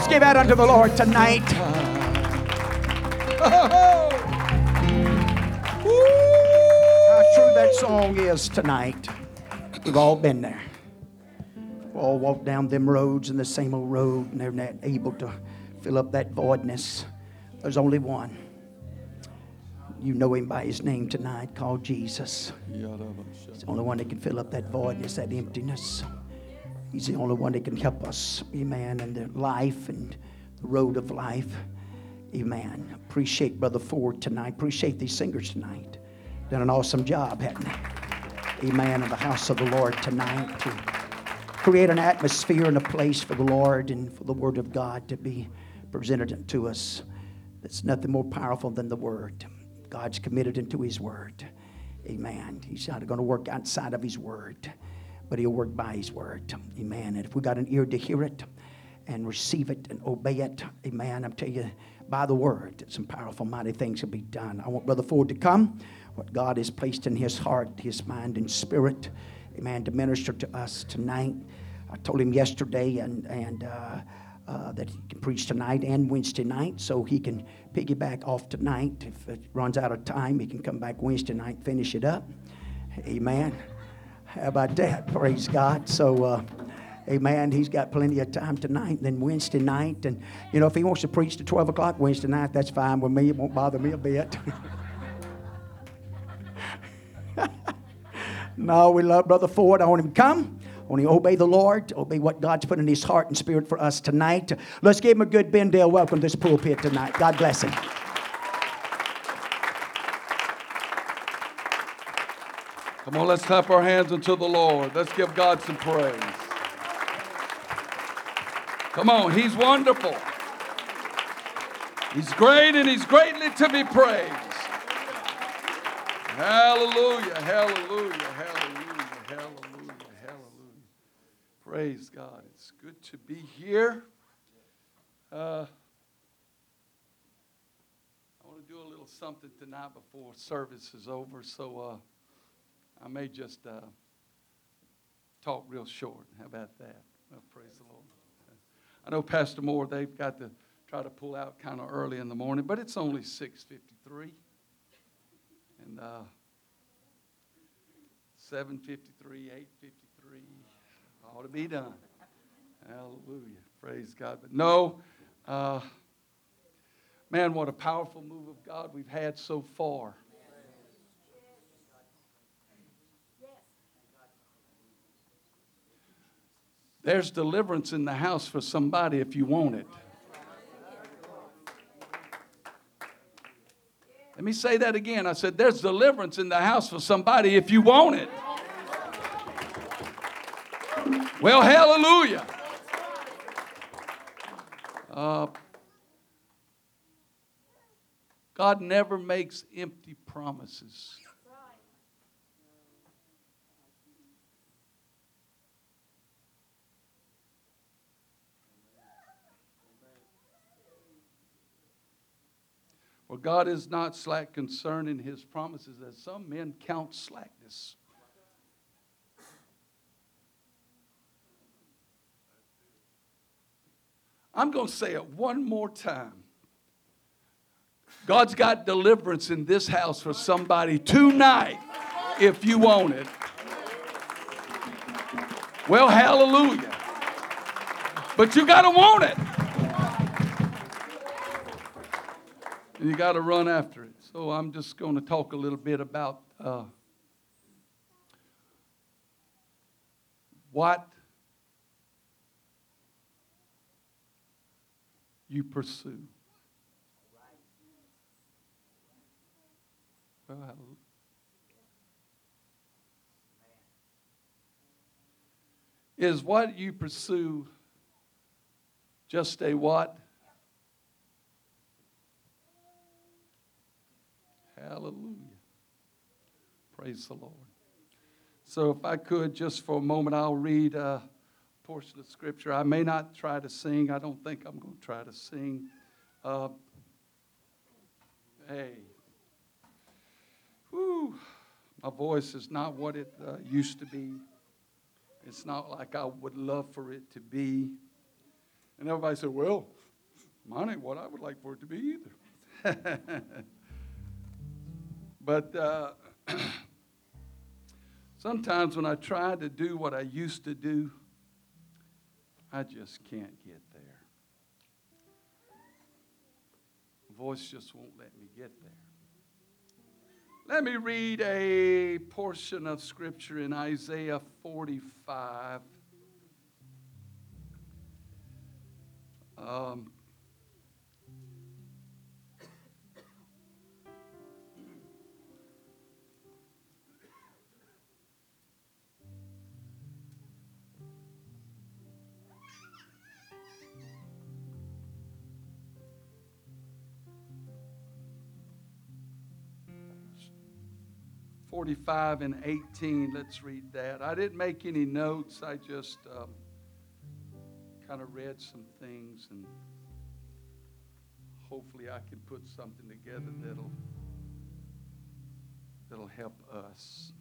Let's give that unto the Lord tonight. How true that song is tonight. We've all been there. We all walk down them roads in the same old road, and they're not able to fill up that voidness. There's only one. You know him by his name tonight, called Jesus. He's the only one that can fill up that voidness, that emptiness. He's the only one that can help us, amen, in the life and the road of life. Amen. Appreciate Brother Ford tonight. Appreciate these singers tonight. Done an awesome job, haven't they? Amen. In the house of the Lord tonight to create an atmosphere and a place for the Lord and for the Word of God to be presented to us. That's nothing more powerful than the Word. God's committed into His Word. Amen. He's not going to work outside of His Word, but He'll work by His Word. Amen. And if we got an ear to hear it and receive it and obey it, amen, I'm telling you, by the Word, some powerful, mighty things will be done. I want Brother Ford to come. What God has placed in his heart, his mind, and spirit, amen, to minister to us tonight. I told him yesterday and, and uh, uh, that he can preach tonight and Wednesday night, so he can piggyback off tonight. If it runs out of time, he can come back Wednesday night finish it up. Amen. How about that? Praise God. So, uh, amen. He's got plenty of time tonight, and then Wednesday night. And, you know, if he wants to preach to 12 o'clock Wednesday night, that's fine with me. It won't bother me a bit. no, we love Brother Ford. I want him to come. I want him to obey the Lord, obey what God's put in his heart and spirit for us tonight. Let's give him a good Bendale welcome to this pulpit tonight. God bless him. Come on, let's clap our hands unto the Lord. Let's give God some praise. Come on, He's wonderful. He's great and He's greatly to be praised. Hallelujah, hallelujah, hallelujah, hallelujah, hallelujah. Praise God. It's good to be here. Uh, I want to do a little something tonight before service is over, so uh, I may just uh, talk real short. How about that? Well, praise the Lord. I know Pastor Moore, they've got to try to pull out kind of early in the morning, but it's only 6.53. And uh, 7.53, 8.53 ought to be done. Hallelujah. Praise God. But no, uh, man, what a powerful move of God we've had so far. There's deliverance in the house for somebody if you want it. Let me say that again. I said, There's deliverance in the house for somebody if you want it. Well, hallelujah. Uh, God never makes empty promises. For God is not slack concerning his promises, as some men count slackness. I'm going to say it one more time. God's got deliverance in this house for somebody tonight if you want it. Well, hallelujah. But you got to want it. And you got to run after it. So I'm just going to talk a little bit about uh, what you pursue. Well. Is what you pursue just a what? Hallelujah. Praise the Lord. So, if I could, just for a moment, I'll read a portion of Scripture. I may not try to sing. I don't think I'm going to try to sing. Uh, hey. Whew. My voice is not what it uh, used to be. It's not like I would love for it to be. And everybody said, Well, mine ain't what I would like for it to be either. but uh, sometimes when I try to do what I used to do, I just can't get there. Voice just won't let me get there. Let me read a portion of scripture in Isaiah 45. Um, Forty-five and eighteen. Let's read that. I didn't make any notes. I just um, kind of read some things and hopefully I can put something together that'll that'll help us.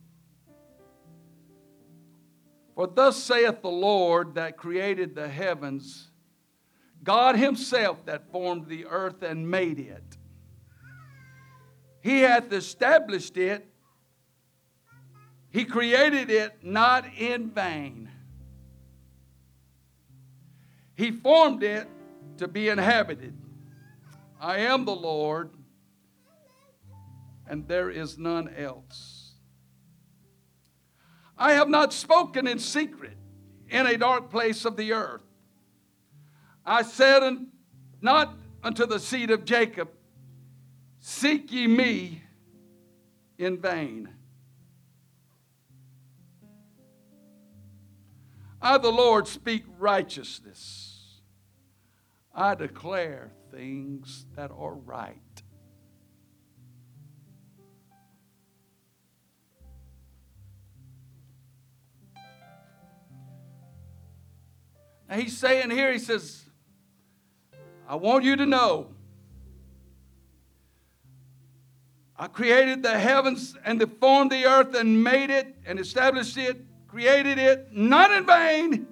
For thus saith the Lord that created the heavens, God Himself that formed the earth and made it. He hath established it, He created it not in vain. He formed it to be inhabited. I am the Lord, and there is none else. I have not spoken in secret in a dark place of the earth. I said not unto the seed of Jacob, Seek ye me in vain. I, the Lord, speak righteousness. I declare things that are right. Now he's saying here, he says, I want you to know I created the heavens and formed the earth and made it and established it, created it, not in vain,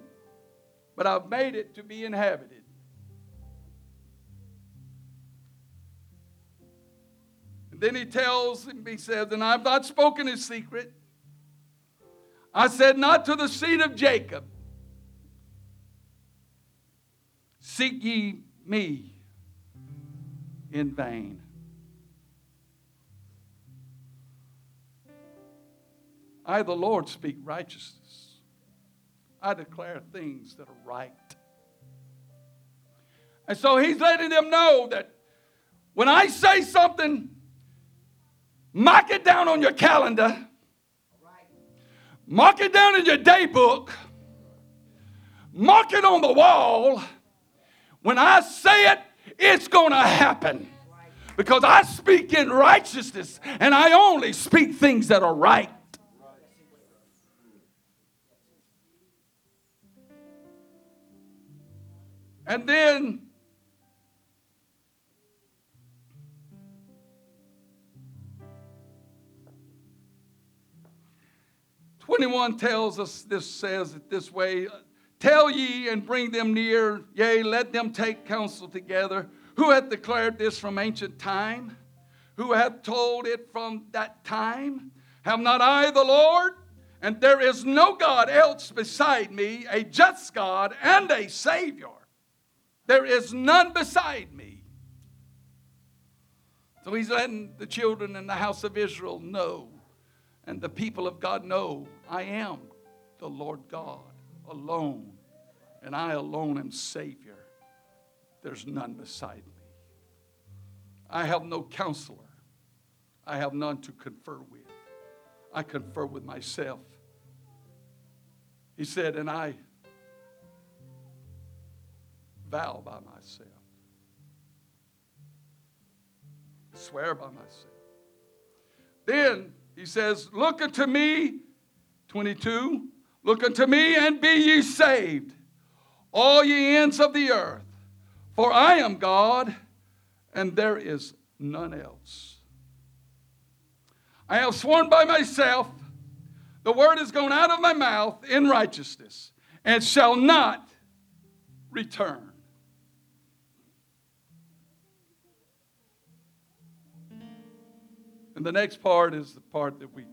but I've made it to be inhabited. And then he tells him, he says, And I've not spoken his secret. I said, Not to the seed of Jacob. Seek ye me in vain. I, the Lord, speak righteousness. I declare things that are right. And so he's letting them know that when I say something, Mark it down on your calendar. Mark it down in your day book. Mark it on the wall. When I say it, it's going to happen. Because I speak in righteousness and I only speak things that are right. And then 21 tells us this says it this way Tell ye and bring them near, yea, let them take counsel together. Who hath declared this from ancient time? Who hath told it from that time? Have not I the Lord? And there is no God else beside me, a just God and a Savior. There is none beside me. So he's letting the children in the house of Israel know and the people of God know I am the Lord God alone, and I alone am Savior. There's none beside me. I have no counselor, I have none to confer with. I confer with myself. He said, and I vow by myself, swear by myself. Then he says, Look unto me, 22, look unto me and be ye saved, all ye ends of the earth, for I am God and there is none else. I have sworn by myself, the word is gone out of my mouth in righteousness, and shall not return. And the next part is the part that we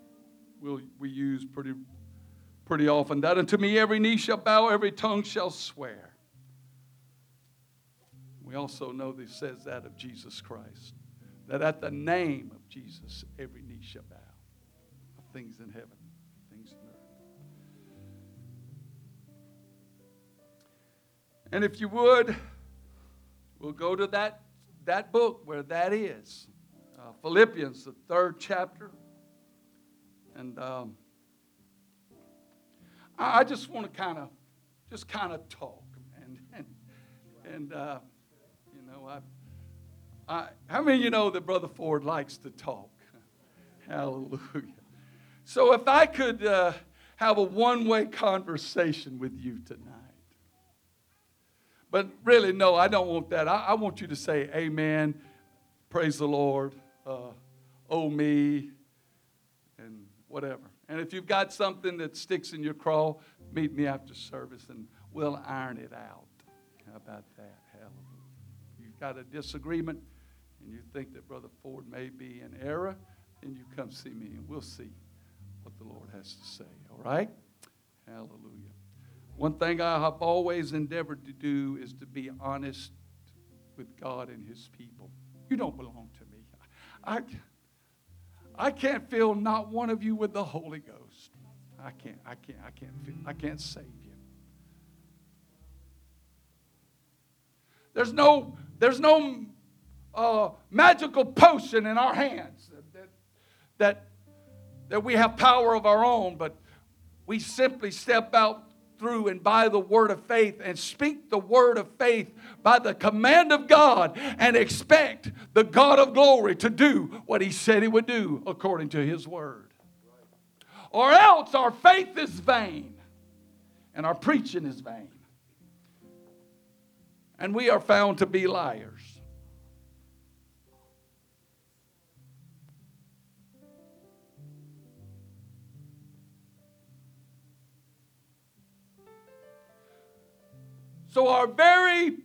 will we use pretty pretty often. That unto me every knee shall bow, every tongue shall swear. We also know that says that of Jesus Christ. That at the name of Jesus, every knee shall bow. Of things in heaven, things in earth. And if you would, we'll go to that, that book where that is. Philippians, the third chapter. And um, I, just want to kind of, just kind of talk, and and, and uh, you know, I, I, how many you know that Brother Ford likes to talk? Hallelujah. So if I could uh, have a one-way conversation with you tonight. But really, no, I don't want that. I, I want you to say, Amen, praise the Lord, uh, oh me, and whatever. And if you've got something that sticks in your craw, meet me after service and we'll iron it out. How about that? Hallelujah. You've got a disagreement and you think that Brother Ford may be in error, then you come see me and we'll see what the Lord has to say. All right? Hallelujah. One thing I have always endeavored to do is to be honest with God and His people. You don't belong. I, I can't fill not one of you with the Holy Ghost. I can't, I can't, I can't feel, I can't save you. There's no, there's no uh, magical potion in our hands that, that, that we have power of our own, but we simply step out through and by the word of faith and speak the word of faith by the command of God and expect the God of glory to do what he said he would do according to his word. Or else our faith is vain and our preaching is vain. And we are found to be liars. So, our very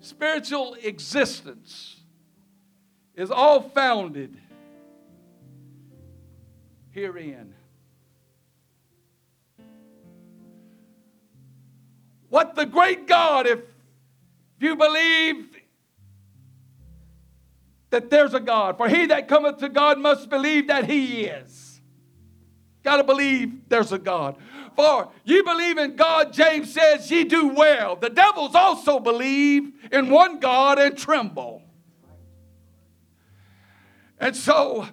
spiritual existence is all founded herein. What the great God, if you believe that there's a God, for he that cometh to God must believe that he is. Got to believe there's a God. For ye believe in God, James says, ye do well. The devils also believe in one God and tremble. And so,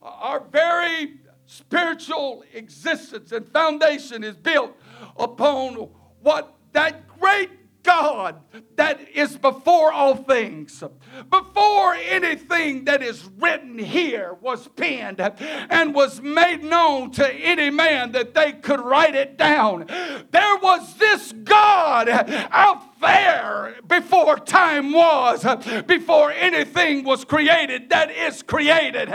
uh, our very spiritual existence and foundation is built upon what that great God that is before all things. Before anything that is written here was penned and was made known to any man that they could write it down, there was this God out there before time was, before anything was created that is created.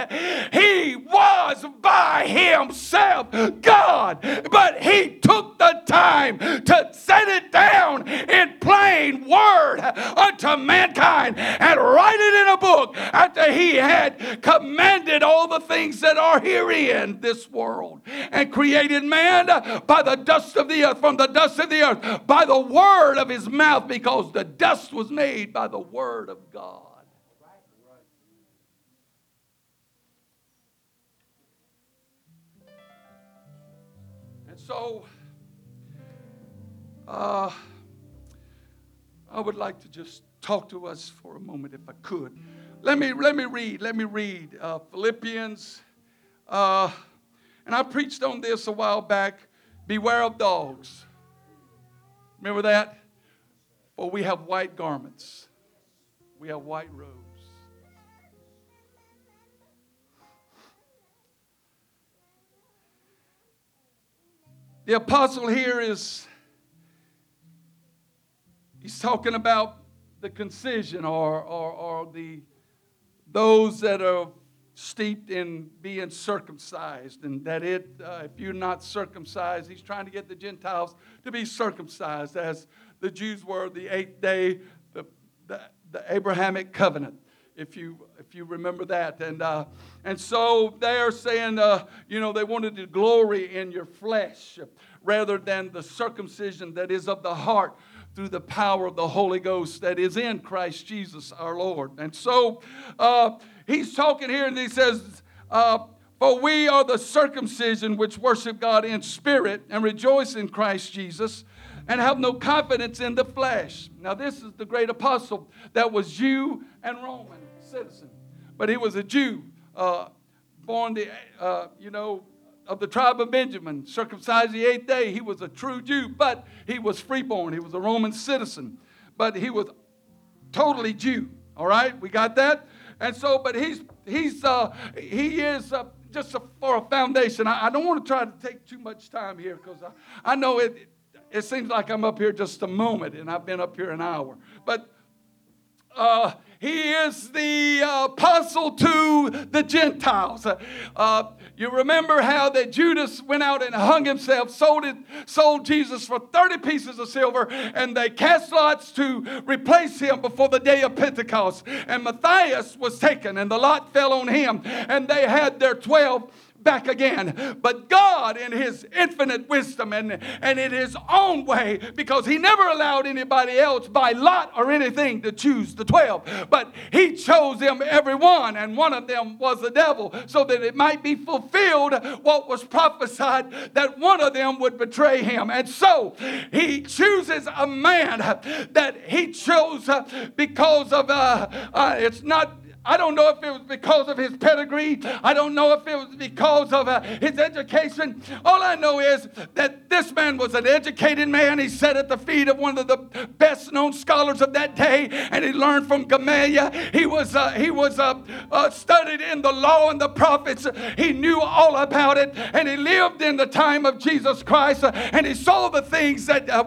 He was by himself God, but he took the time to set it down in plain word unto mankind and write it in a book after he had commanded all the things that are herein this world and created man by the dust of the earth, from the dust of the earth, by the word of his mouth mouth because the dust was made by the word of God. And so, uh, I would like to just talk to us for a moment if I could. Let me, let me read, let me read uh, Philippians. Uh, and I preached on this a while back. Beware of dogs. Remember that? For we have white garments, we have white robes. The apostle here is he's talking about the concision or, or, or the those that are steeped in being circumcised and that it uh, if you're not circumcised he's trying to get the gentiles to be circumcised as the Jews were the eighth day, the, the, the Abrahamic covenant. if you if you remember that. And uh, and so they're saying, uh, you know, they wanted to glory in your flesh rather than the circumcision that is of the heart through the power of the Holy Ghost that is in Christ Jesus our Lord. And so uh, he's talking here and he says, uh, For we are the circumcision which worship God in spirit and rejoice in Christ Jesus and have no confidence in the flesh. Now, this is the great apostle that was Jew and Roman citizen, but he was a Jew, uh, born the, uh, you know, of the tribe of Benjamin, circumcised the eighth day. He was a true Jew, but he was freeborn. He was a Roman citizen, but he was totally Jew. All right, we got that. And so, but he's he's uh, he is uh, just a, for a foundation. I, I, don't want to try to take too much time here because I, I know it. It seems like I'm up here just a moment, and I've been up here an hour. But uh, he is the apostle to the Gentiles. Uh, you remember how that Judas went out and hung himself, sold it, sold Jesus for 30 pieces of silver, and they cast lots to replace him before the day of Pentecost. And Matthias was taken, and the lot fell on him, and they had their 12 back again. But God, in His infinite wisdom and, and in His own way, because He never allowed anybody else by lot or anything to choose the 12, but He chose them every one, and one of them was the devil, so that it might be fulfilled what was prophesied that one of them would betray Him. And so He chooses a man that He chose because of, uh, uh, it's not I don't know if it was because of his pedigree. I don't know if it was because of uh, his education. All I know is that this man was an educated man. He sat at the feet of one of the best known scholars of that day, and he learned from Gamaliel. He was, uh, he was uh, uh studied in the law and the prophets. He knew all about it, and he lived in the time of Jesus Christ, uh, and he saw the things that uh,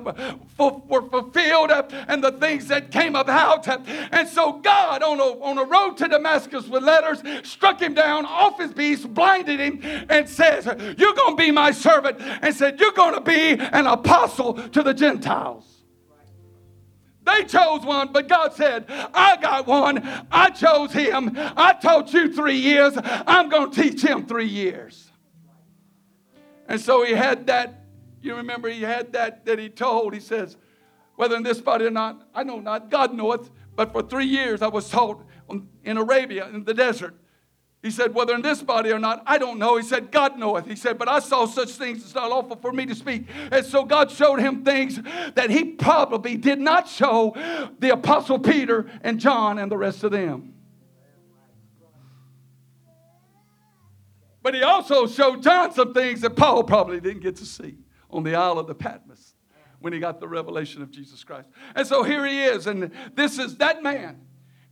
were fulfilled and the things that came about. And so God, on a, on a road to to Damascus with letters, struck him down off his beast, blinded him, and says, You're going to be my servant, and said, You're going to be an apostle to the Gentiles. They chose one, but God said, I got one. I chose him. I taught you three years. I'm going to teach him three years. And so he had that, you remember, he had that that he told. He says, Whether in this body or not, I know not. God knoweth. But for three years I was taught Um, in Arabia, in the desert. He said, whether in this body or not, I don't know. He said, God knoweth. He said, but I saw such things, it's not lawful for me to speak. And so God showed him things that he probably did not show the Apostle Peter and John and the rest of them. But he also showed John some things that Paul probably didn't get to see on the Isle of the Patmos when he got the revelation of Jesus Christ. And so here he is, and this is that man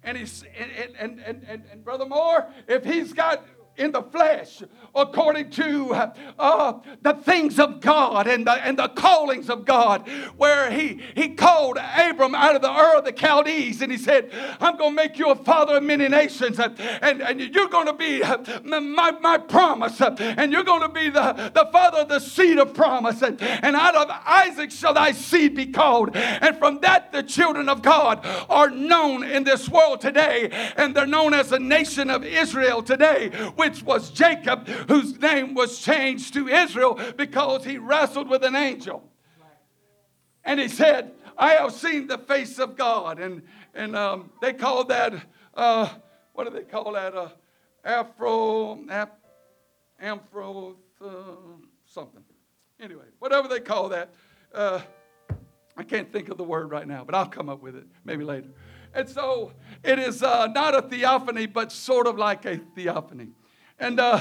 and he's and, and, and, and, and Brother Moore, if he's got in the flesh according to uh, the things of God and the, and the callings of God, where he, he called Abram out of the Ur of the Chaldees and he said, I'm going to make you a father of many nations and, and, and you're going to be uh, my, my promise uh, and you're going to be the, the father of the seed of promise and, and out of Isaac shall thy seed be called. And from that, the children of God are known in this world today and they're known as the nation of Israel today which was Jacob, whose name was changed to Israel because he wrestled with an angel. And he said, I have seen the face of God. And, and um, they call that, uh, what do they call that? Uh, Afro, ap, Amphro, uh, something. Anyway, whatever they call that. Uh, I can't think of the word right now, but I'll come up with it maybe later. And so it is uh, not a theophany, but sort of like a theophany. And, uh,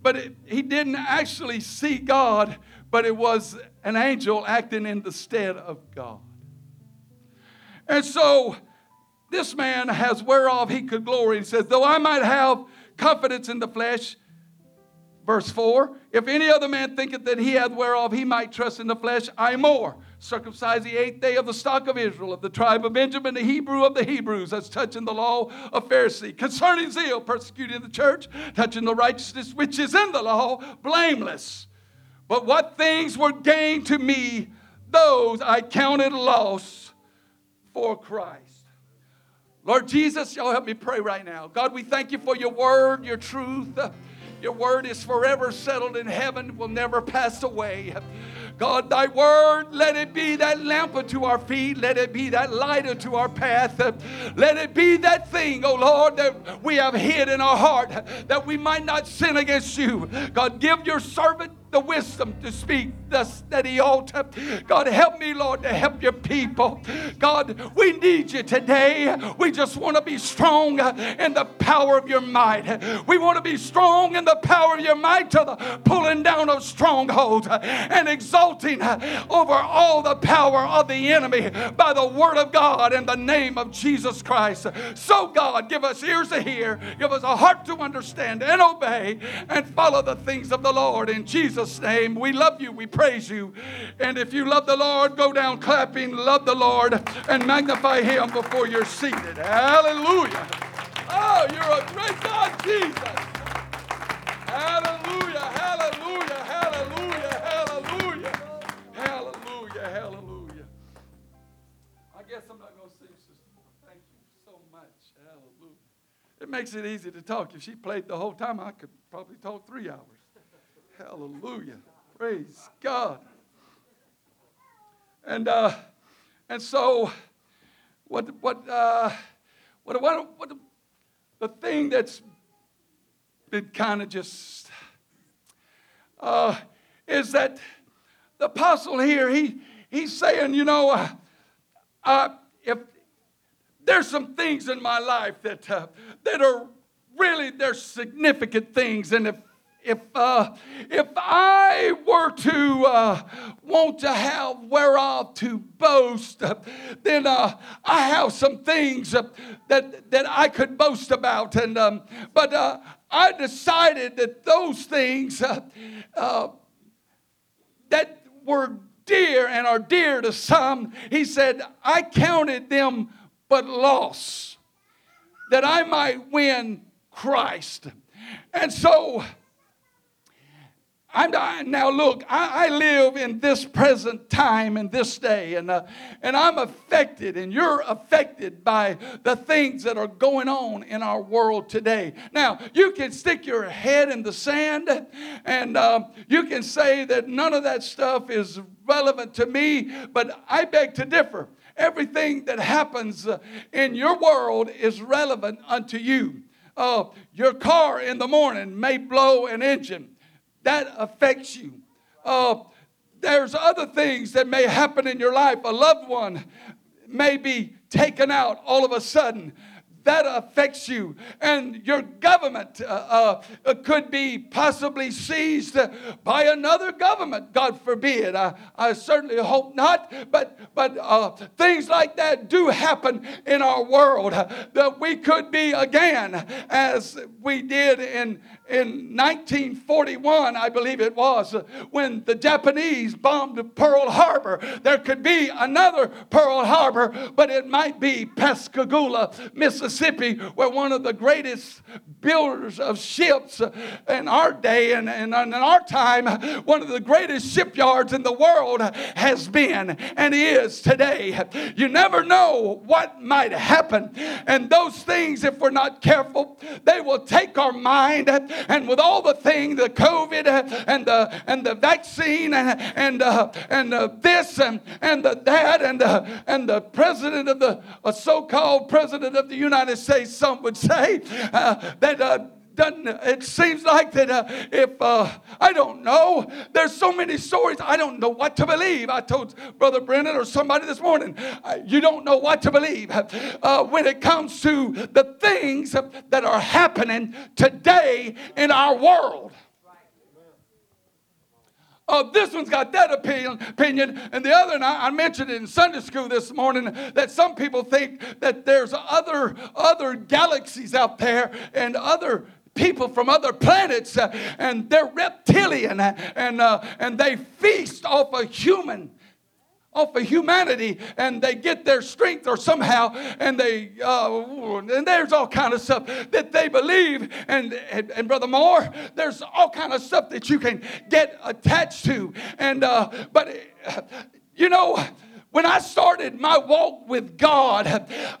but it, he didn't actually see God, but it was an angel acting in the stead of God. And so this man has whereof he could glory. He says, Though I might have confidence in the flesh, verse 4, if any other man thinketh that he hath whereof he might trust in the flesh, I more circumcised the eighth day of the stock of Israel, of the tribe of Benjamin, the Hebrew of the Hebrews, that's touching the law of Pharisee. Concerning zeal, persecuting the church, touching the righteousness which is in the law, blameless. But what things were gained to me, those I counted loss for Christ. Lord Jesus, y'all help me pray right now. God, we thank you for your word, your truth. Your word is forever settled in heaven, will never pass away. God, thy word, let it be that lamp unto our feet. Let it be that light unto our path. Let it be that thing, oh Lord, that we have hid in our heart that we might not sin against you. God, give your servant the wisdom to speak the he ought. God, help me, Lord, to help your people. God, we need you today. We just want to be strong in the power of your might. We want to be strong in the power of your might to the pulling down of strongholds and exalting over all the power of the enemy by the word of God in the name of Jesus Christ. So, God, give us ears to hear, give us a heart to understand and obey and follow the things of the Lord in Jesus' Jesus' name. We love you. We praise you. And if you love the Lord, go down clapping, love the Lord, and magnify Him before you're seated. Hallelujah. Oh, you're a great God, Jesus. Hallelujah, hallelujah, hallelujah, hallelujah, hallelujah, hallelujah. I guess I'm not going to sing, Sister. Thank you so much. Hallelujah. It makes it easy to talk. If she played the whole time, I could probably talk three hours. Hallelujah. Praise God. And uh, and so what what uh, what what, what the thing that's been kind of just uh, is that the apostle here he he's saying you know uh, uh, if there's some things in my life that uh, that are really they're significant things and if if uh, if I were to uh, want to have whereof to boast, uh, then uh, I have some things uh, that that I could boast about, and um, but uh, I decided that those things that were dear and are dear to some, he said, I counted them but loss, that I might win Christ, and so. I'm now look. I, I, live in this present time and this day, and uh, and I'm affected, and you're affected by the things that are going on in our world today. Now you can stick your head in the sand, and uh, you can say that none of that stuff is relevant to me. But I beg to differ. Everything that happens uh, in your world is relevant unto you. Uh, your car in the morning may blow an engine that affects you. Uh, there's other things that may happen in your life. A loved one may be taken out all of a sudden that affects you. And your government uh, uh, could be possibly seized by another government, God forbid. I, I certainly hope not, but, but uh, things like that do happen in our world. That we could be again, as we did in, in 1941, I believe it was, when the Japanese bombed Pearl Harbor. There could be another Pearl Harbor, but it might be Pascagoula, Mississippi. Mississippi, where one of the greatest builders of ships in our day and, and in our time, one of the greatest shipyards in the world has been and is today. You never know what might happen. And those things, if we're not careful, they will take our mind and with all the things, the COVID and the and the vaccine and and uh, and uh, this and and the that and uh, and the president of the so-called president of the United United States, some would say, uh, that uh, doesn't it seems like that uh, if uh, I don't know, there's so many stories. I don't know what to believe. I told Brother Brennan or somebody this morning, uh, you don't know what to believe uh, when it comes to the things that are happening today in our world. Oh, this one's got that opinion. And the other, and I, I mentioned it in Sunday school this morning, that some people think that there's other, other galaxies out there and other people from other planets uh, and they're reptilian uh, and, uh, and they feast off a human off of humanity and they get their strength or somehow and they uh, and there's all kind of stuff that they believe. And, and, and brother moore there's all kind of stuff that you can get attached to. And uh, but you know when I started my walk with God,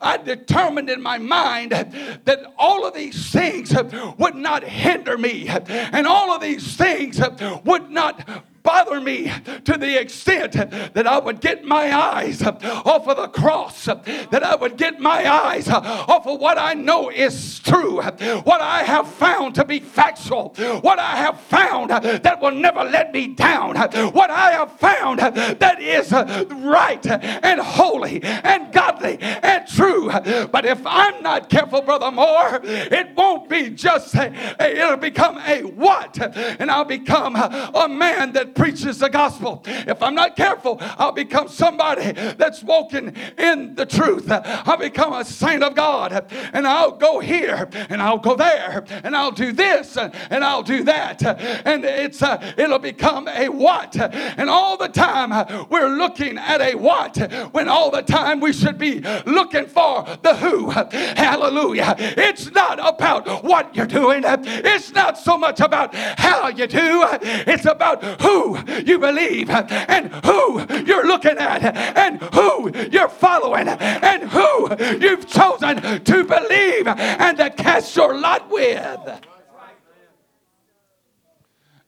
I determined in my mind that all of these things would not hinder me, and all of these things would not bother me to the extent that I would get my eyes off of the cross, that I would get my eyes off of what I know is true, what I have found to be factual, what I have found that will never let me down, what I have found that is right and holy and godly and true. But if I'm not careful, Brother Moore, it won't be just a, it'll become a what, and I'll become a man that preaches the gospel. If I'm not careful, I'll become somebody that's walking in the truth. I'll become a saint of God, and I'll go here and I'll go there and I'll do this and I'll do that, and it's uh, it'll become a what. And all the time we're looking at a what when all the time we should be looking for the who. Hallelujah! It's not about what you're doing. It's not so much about how you do. It's about who you believe and who you're looking at and who you're following and who you've chosen to believe and to cast your lot with.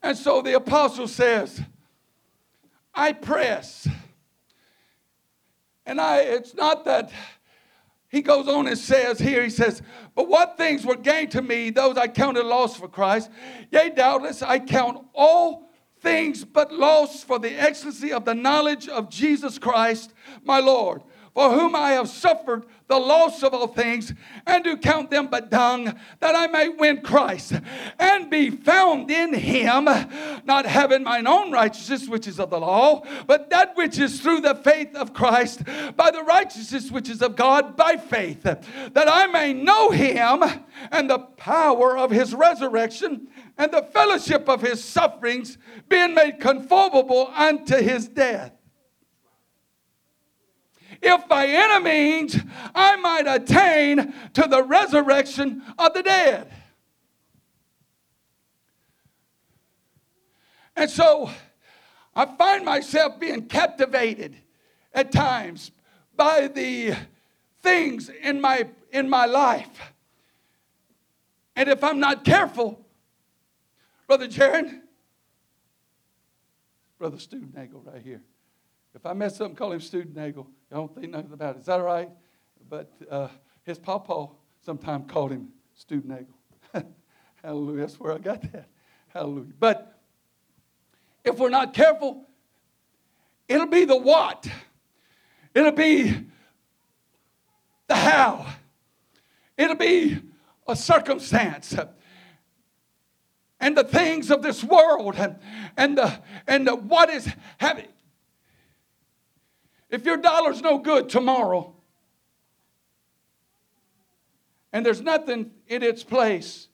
And so the apostle says, I press. And I it's not that he goes on and says here, he says, But what things were gained to me, those I counted loss for Christ, yea, doubtless I count all things but loss for the excellency of the knowledge of Jesus Christ, my Lord, for whom I have suffered the loss of all things, and do count them but dung, that I may win Christ, and be found in him, not having mine own righteousness, which is of the law, but that which is through the faith of Christ, by the righteousness which is of God by faith, that I may know him and the power of his resurrection and the fellowship of his sufferings, being made conformable unto his death. If by any means I might attain to the resurrection of the dead. And so I find myself being captivated at times by the things in my in my life. And if I'm not careful, Brother Jared, Brother Student Nagel right here. If I mess up and call him Student Nagel, I don't think nothing about it. Is that all right? But uh, his papa sometimes called him Student Nagel. Hallelujah. That's where I got that. Hallelujah. But if we're not careful, it'll be the what. It'll be the how. It'll be a circumstance and the things of this world and, and, the, and the, what is having. If your dollar's no good tomorrow and there's nothing in its place,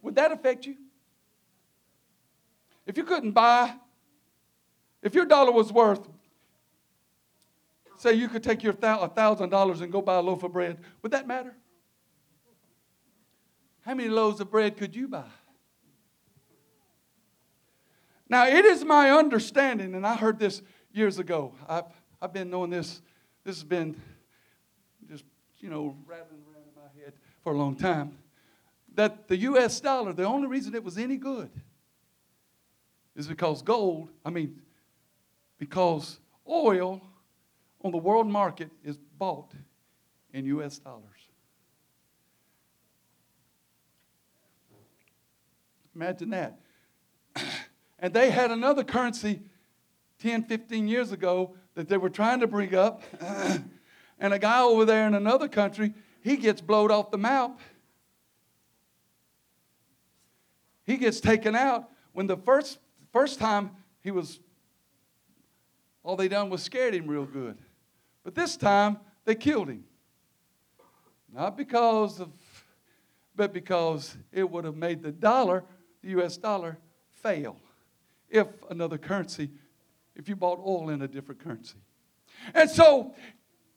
would that affect you? If you couldn't buy, if your dollar was worth, say you could take your thousand dollars and go buy a loaf of bread, would that matter? How many loaves of bread could you buy? Now, it is my understanding, and I heard this years ago. I've, I've been knowing this, this has been just, you know, rattling around in my head for a long time. That the US dollar, the only reason it was any good is because gold, I mean, because oil on the world market is bought in US dollars. Imagine that. And they had another currency 10, 15 years ago that they were trying to bring up. and a guy over there in another country, he gets blowed off the map. He gets taken out. When the first, first time he was, all they done was scared him real good. But this time they killed him. Not because of, but because it would have made the dollar the US dollar fail if another currency, if you bought oil in a different currency. And so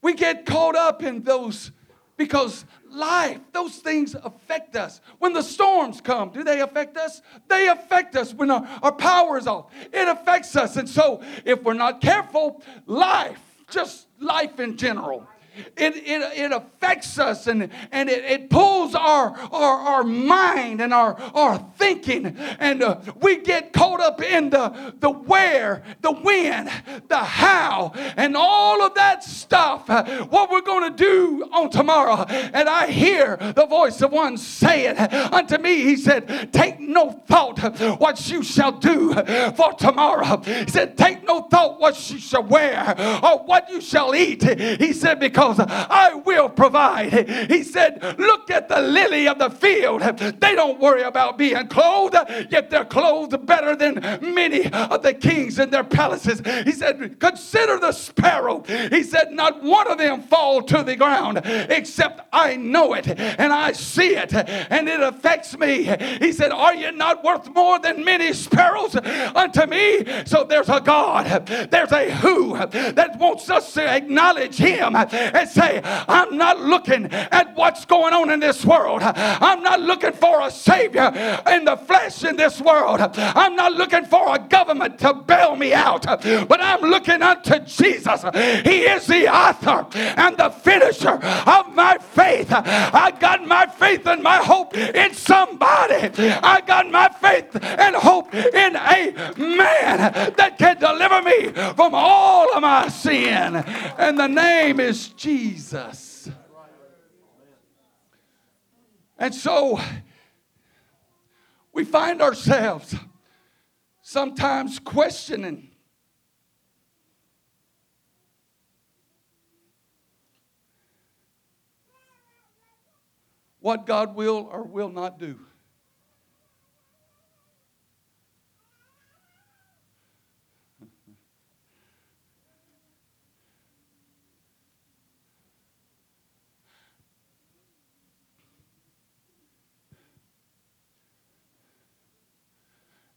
we get caught up in those Because life, those things affect us. When the storms come, do they affect us? They affect us. When our, our power is off, it affects us. And so, if we're not careful, life, just life in general, it, it, it affects us and, and it, it pulls our, our, our mind and our, our thinking. And uh, we get caught up in the, the where, the when, the how, and all of that stuff. uh, what we're going to do on tomorrow. And I hear the voice of one saying unto me, He said, Take no thought what you shall do for tomorrow. He said, Take no thought what you shall wear or what you shall eat. He said, Because I will provide. He said, Look at the lily of the field. They don't worry about being clothed, yet they're clothed better than many of the kings in their palaces. He said, Consider the sparrow. He said, Not one of them fall to the ground except I know it and I see it and it affects me. He said, Are you not worth more than many sparrows unto me? So there's a God, there's a who that wants us to acknowledge Him and say, I'm not looking at what's going on in this world. I'm not looking for a Savior in the flesh in this world. I'm not looking for a government to bail me out, but I'm looking unto Jesus. He is the author and the finisher of my faith. I got my faith and my hope in somebody. I got my faith and hope in a man that can deliver me from all of my sin. And the name is Jesus. And so we find ourselves sometimes questioning what God will or will not do.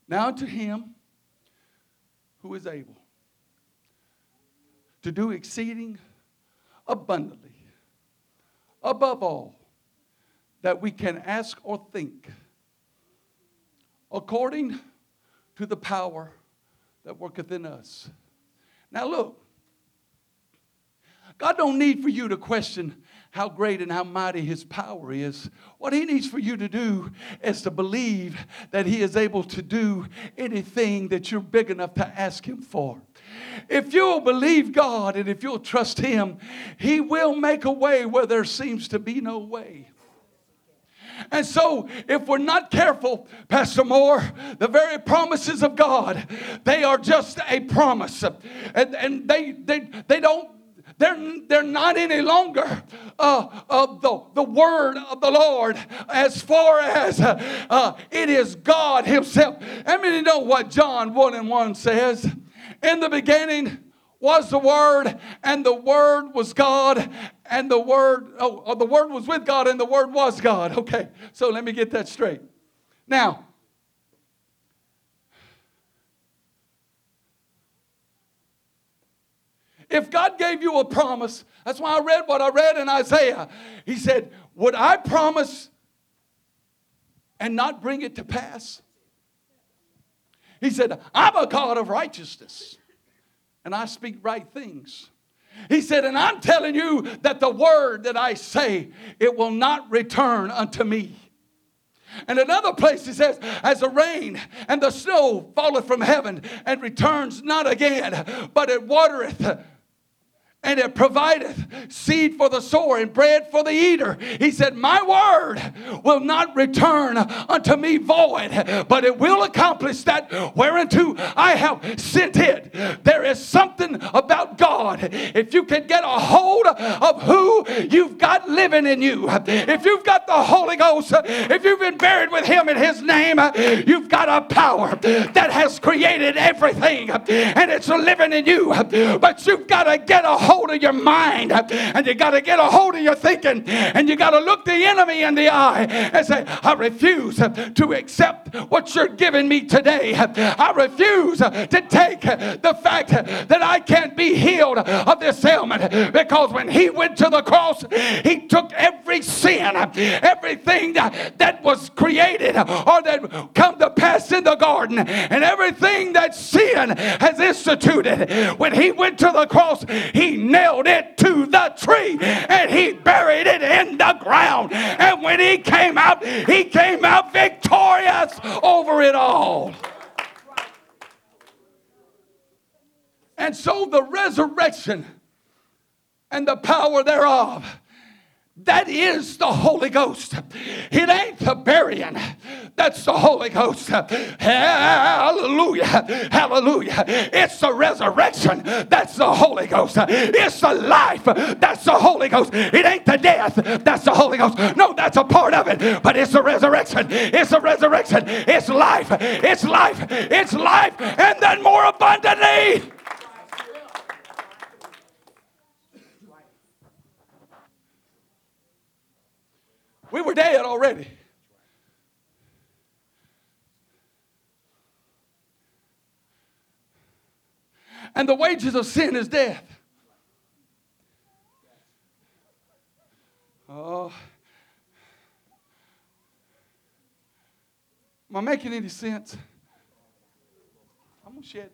Now to him who is able to do exceeding abundantly above all that we can ask or think according to the power that worketh in us. Now look, God don't need for you to question how great and how mighty his power is. What he needs for you to do is to believe that he is able to do anything that you're big enough to ask him for. If you'll believe God and if you'll trust him, he will make a way where there seems to be no way. And so, if we're not careful, Pastor Moore, the very promises of God, they are just a promise. And, and they, they, they don't they're, they're not any longer uh, uh, the, the word of the Lord as far as uh, uh, it is God Himself. I mean, you know what John 1 and 1 says? In the beginning was the Word, and the Word was God, and the Word, oh, oh, the Word was with God, and the Word was God. Okay, so let me get that straight. Now, If God gave you a promise, that's why I read what I read in Isaiah. He said, Would I promise and not bring it to pass? He said, I'm a God of righteousness and I speak right things. He said, and I'm telling you that the word that I say, it will not return unto me. And another place he says, as the rain and the snow falleth from heaven and returns not again, but it watereth and it provideth seed for the sower and bread for the eater. He said, My word will not return unto me void, but it will accomplish that whereunto I have sent it. There is something about God. If you can get a hold of who you've got living in you, if you've got the Holy Ghost, if you've been buried with Him in His name, you've got a power that has created everything and it's living in you. But you've got to get a hold of your mind and you got to get a hold of your thinking and you got to look the enemy in the eye and say, I refuse to accept what you're giving me today. I refuse to take the fact that I can't be healed of this ailment because when he went to the cross, he took every sin, everything that, that was created or that come to pass in the garden, and everything that sin has instituted. When he went to the cross, he nailed it to the tree and he buried it in the ground. And when he came out, he came out victorious over it all. And so the resurrection and the power thereof that is the Holy Ghost. It ain't the burying. That's the Holy Ghost. Hallelujah. Hallelujah. It's the resurrection. That's the Holy Ghost. It's the life. That's the Holy Ghost. It ain't the death. That's the Holy Ghost. No, that's a part of it. But it's the resurrection. It's the resurrection. It's life. It's life. It's life. And then more abundantly. We were dead already. And the wages of sin is death. Oh. Am I making any sense? I'm going to shed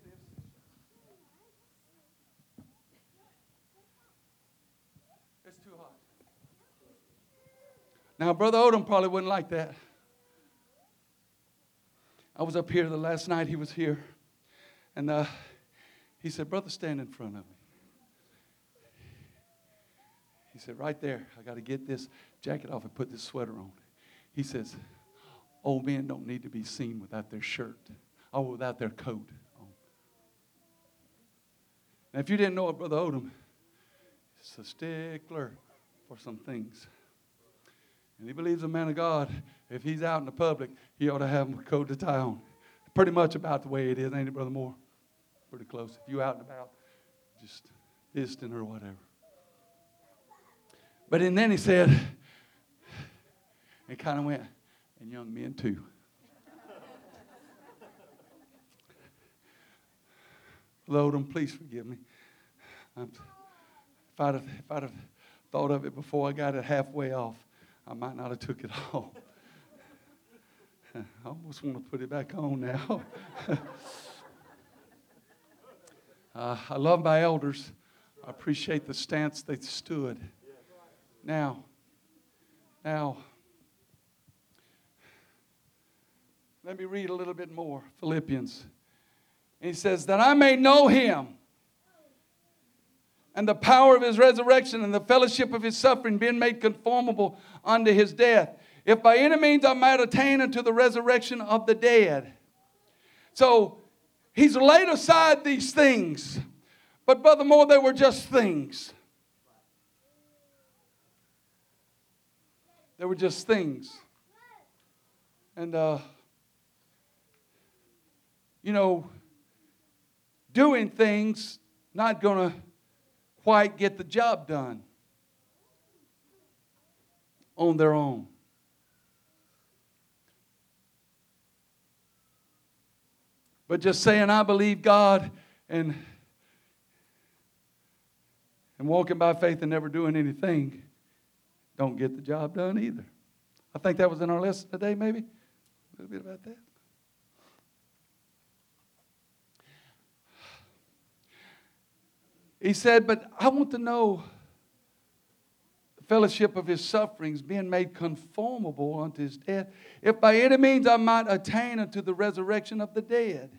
Now, Brother Odom probably wouldn't like that. I was up here the last night he was here, and uh, he said, Brother, stand in front of me. He said, Right there, I got to get this jacket off and put this sweater on. He says, Old men don't need to be seen without their shirt or without their coat on. Now, if you didn't know it, Brother Odom, is a stickler for some things. And he believes a man of God, if he's out in the public, he ought to have a coat to tie on. Pretty much about the way it is, ain't it, Brother Moore? Pretty close. If you out and about, just distant or whatever. But and then he said, it kind of went, and young men too. Lord, um, please forgive me. I'm, if, I'd have, if I'd have thought of it before I got it halfway off, I might not have took it off. I almost want to put it back on now. uh, I love my elders. I appreciate the stance they stood. Now, now, let me read a little bit more. Philippians. he says, That I may know him and the power of his resurrection and the fellowship of his suffering, being made conformable unto his death. If by any means I might attain unto the resurrection of the dead. So he's laid aside these things. But, furthermore, they were just things. They were just things. And, uh, you know, doing things not going to quite get the job done on their own. But just saying, I believe God and, and walking by faith and never doing anything don't get the job done either. I think that was in our lesson today, maybe. A little bit about that. He said, But I want to know the fellowship of his sufferings, being made conformable unto his death, if by any means I might attain unto the resurrection of the dead.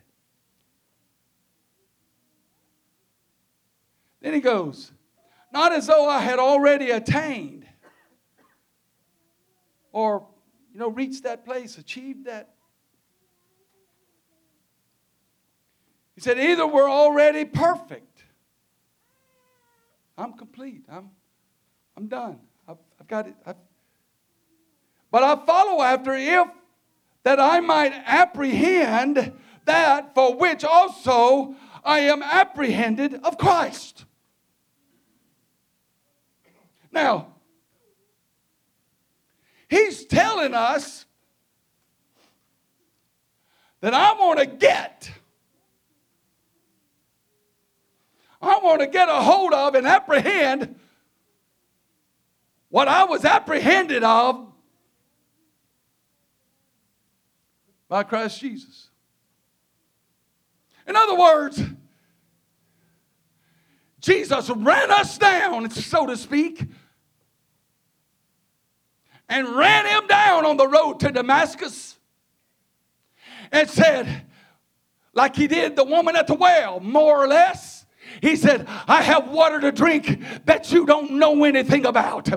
Then he goes, Not as though I had already attained or, you know, reached that place, achieved that. He said, Either we're already perfect I'm complete. I'm, I'm done. I've, I've got it. I've, but I follow after if that I might apprehend that for which also I am apprehended of Christ. Now, he's telling us that I want to get I want to get a hold of and apprehend what I was apprehended of by Christ Jesus. In other words, Jesus ran us down, so to speak, and ran him down on the road to Damascus and said, like he did the woman at the well, more or less. He said, I have water to drink that you don't know anything about.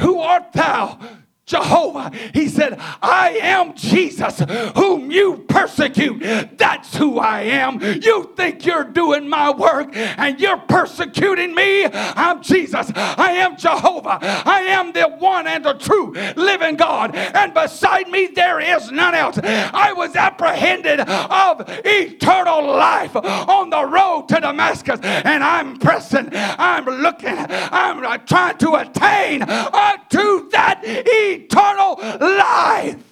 Who art thou? Jehovah. He said, I am Jesus whom you persecute. That's who I am. You think you're doing my work and you're persecuting me? I'm Jesus. I am Jehovah. I am the one and the true living God. And beside me, there is none else. I was apprehended of eternal life on the road to Damascus. And I'm pressing, I'm looking, I'm trying to attain unto that eternal eternal life.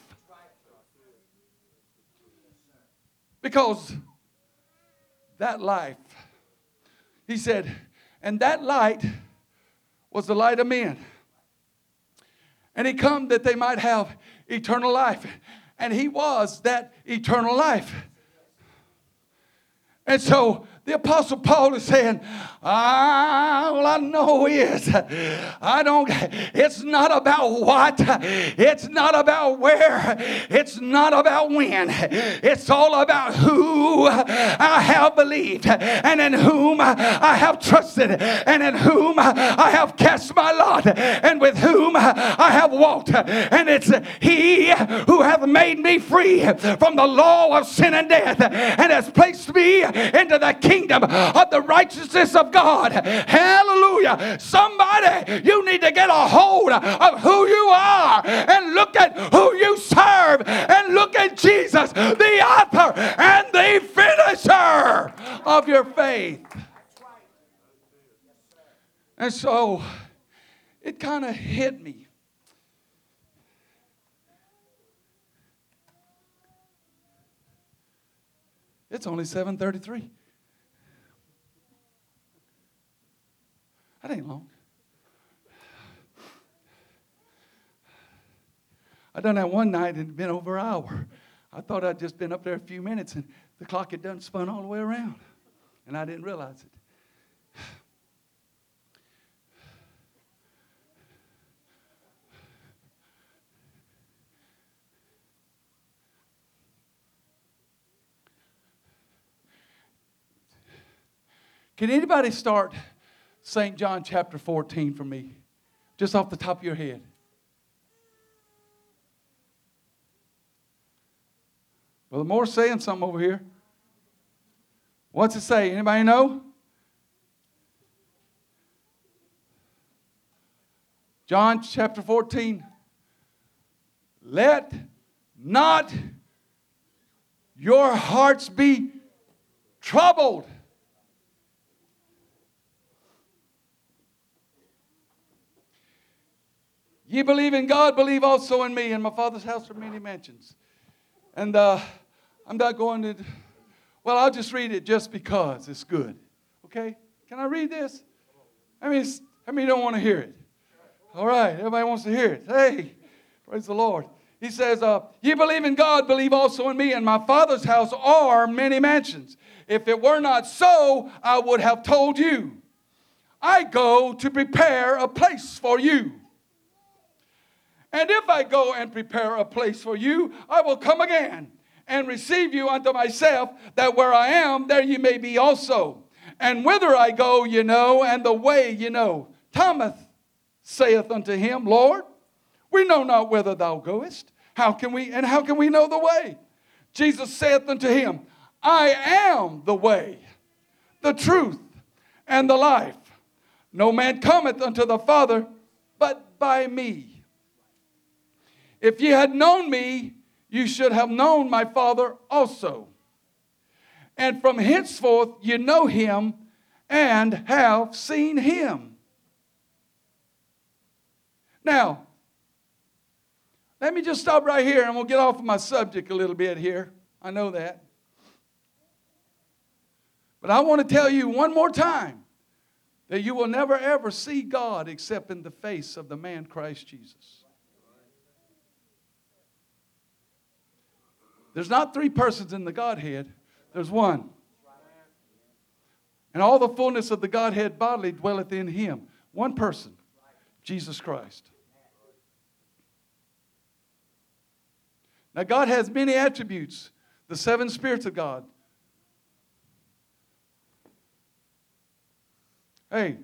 Because that life, he said, and that light was the light of men. And he come that they might have eternal life. And he was that eternal life. And so the Apostle Paul is saying, ah, all I know is I don't, it's not about what, it's not about where, it's not about when, it's all about who I have believed and in whom I have trusted and in whom I have cast my lot and with whom I have walked. And it's He who hath made me free from the law of sin and death and has placed me into the kingdom kingdom of the righteousness of God. Hallelujah. Somebody, you need to get a hold of who you are and look at who you serve and look at Jesus, the author and the finisher of your faith. And so it kind of hit me. It's only 733. That ain't long. I done that one night and it had been over an hour. I thought I'd just been up there a few minutes and the clock had done spun all the way around. And I didn't realize it. Can anybody start St. John chapter 14 for me, just off the top of your head. Brother Moore saying something over here. What's it say? Anybody know? John chapter 14. Let not your hearts be troubled. Ye believe in God, believe also in me. In my Father's house are many mansions. And uh, I'm not going to, well, I'll just read it just because it's good. Okay? Can I read this? I mean, I mean, don't want to hear it. All right, everybody wants to hear it. Hey, praise the Lord. He says, uh, Ye believe in God, believe also in me. In my Father's house are many mansions. If it were not so, I would have told you. I go to prepare a place for you. And if I go and prepare a place for you, I will come again and receive you unto myself, that where I am, there you may be also. And whither I go, you know, and the way you know. Thomas saith unto him, Lord, we know not whither thou goest. How can we, and how can we know the way? Jesus saith unto him, I am the way, the truth, and the life. No man cometh unto the Father but by me. If ye had known me, you should have known my Father also. And from henceforth you know him and have seen him. Now, let me just stop right here and we'll get off of my subject a little bit here. I know that. But I want to tell you one more time that you will never ever see God except in the face of the man Christ Jesus. There's not three persons in the Godhead, there's one. And all the fullness of the Godhead bodily dwelleth in him. One person, Jesus Christ. Now, God has many attributes, the seven spirits of God. Hey,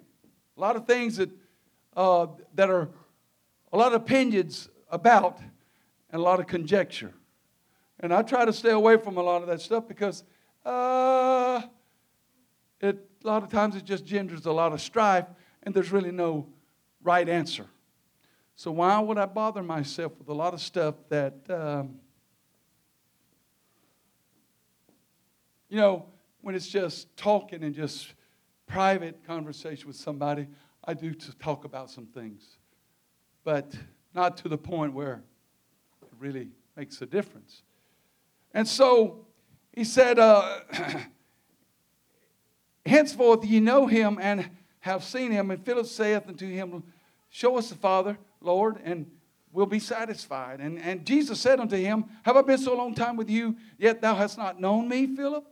a lot of things that, uh, that are a lot of opinions about and a lot of conjecture. And I try to stay away from a lot of that stuff because uh, it, a lot of times it just genders a lot of strife and there's really no right answer. So why would I bother myself with a lot of stuff that, um, you know, when it's just talking and just private conversation with somebody, I do to talk about some things, but not to the point where it really makes a difference. And so he said, uh, Henceforth ye know him and have seen him. And Philip saith unto him, Show us the Father, Lord, and we'll be satisfied. And, and Jesus said unto him, Have I been so long time with you, yet thou hast not known me, Philip?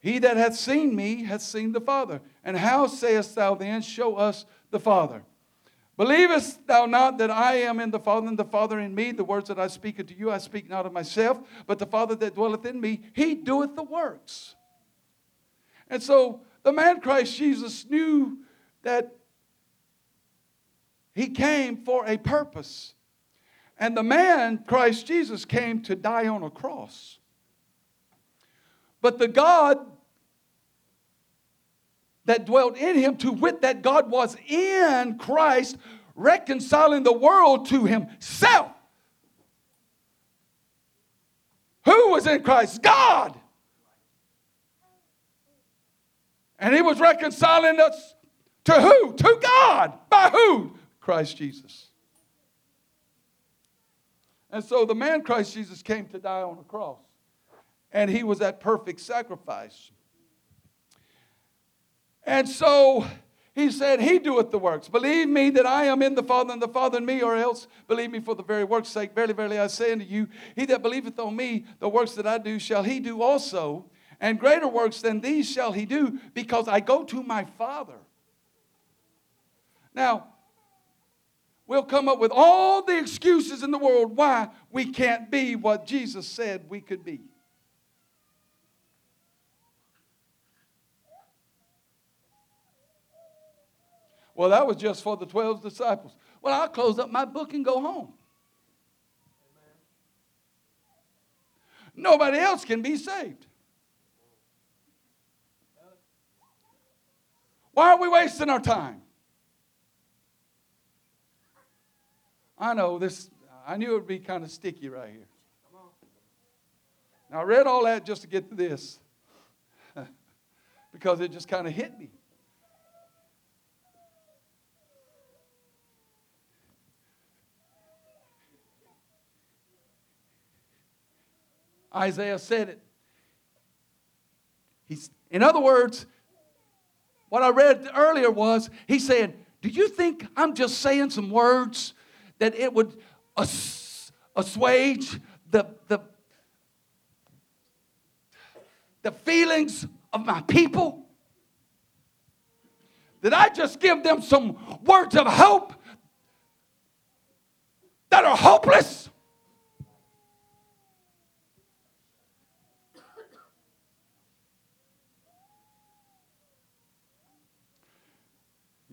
He that hath seen me hath seen the Father. And how sayest thou then, Show us the Father? Believest thou not that I am in the Father, and the Father in me? The words that I speak unto you, I speak not of myself, but the Father that dwelleth in me, he doeth the works. And so the man Christ Jesus knew that he came for a purpose. And the man Christ Jesus came to die on a cross. But the God that dwelt in him, to wit, that God was in Christ, reconciling the world to himself. Who was in Christ? God. And he was reconciling us to who? To God. By who? Christ Jesus. And so the man Christ Jesus came to die on the cross. And he was that perfect sacrifice. And so he said, He doeth the works. Believe me that I am in the Father and the Father in me, or else believe me for the very work's sake. Verily, verily, I say unto you, He that believeth on me, the works that I do shall he do also. And greater works than these shall he do, because I go to my Father. Now, we'll come up with all the excuses in the world why we can't be what Jesus said we could be. Well, that was just for the 12 disciples. Well, I'll close up my book and go home. Nobody else can be saved. Why are we wasting our time? I know this, I knew it would be kind of sticky right here. Now, I read all that just to get to this because it just kind of hit me. Isaiah said it. He's, in other words, what I read earlier was he said, Do you think I'm just saying some words that it would assuage the, the, the feelings of my people? Did I just give them some words of hope that are hopeless?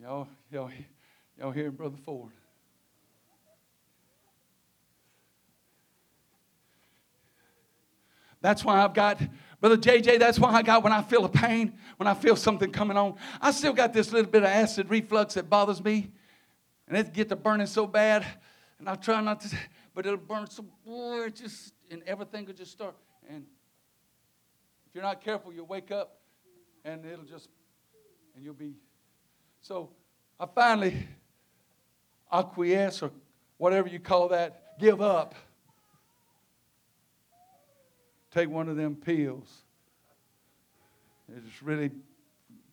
Y'all, y'all, y'all hear Brother Ford? That's why I've got, Brother JJ, that's why I got when I feel a pain, when I feel something coming on. I still got this little bit of acid reflux that bothers me. And it get to burning so bad. And I try not to, but it'll burn so, boy, it just, and everything will just start. And if you're not careful, you'll wake up and it'll just, and you'll be so I finally acquiesce or whatever you call that, give up. Take one of them pills. It's really,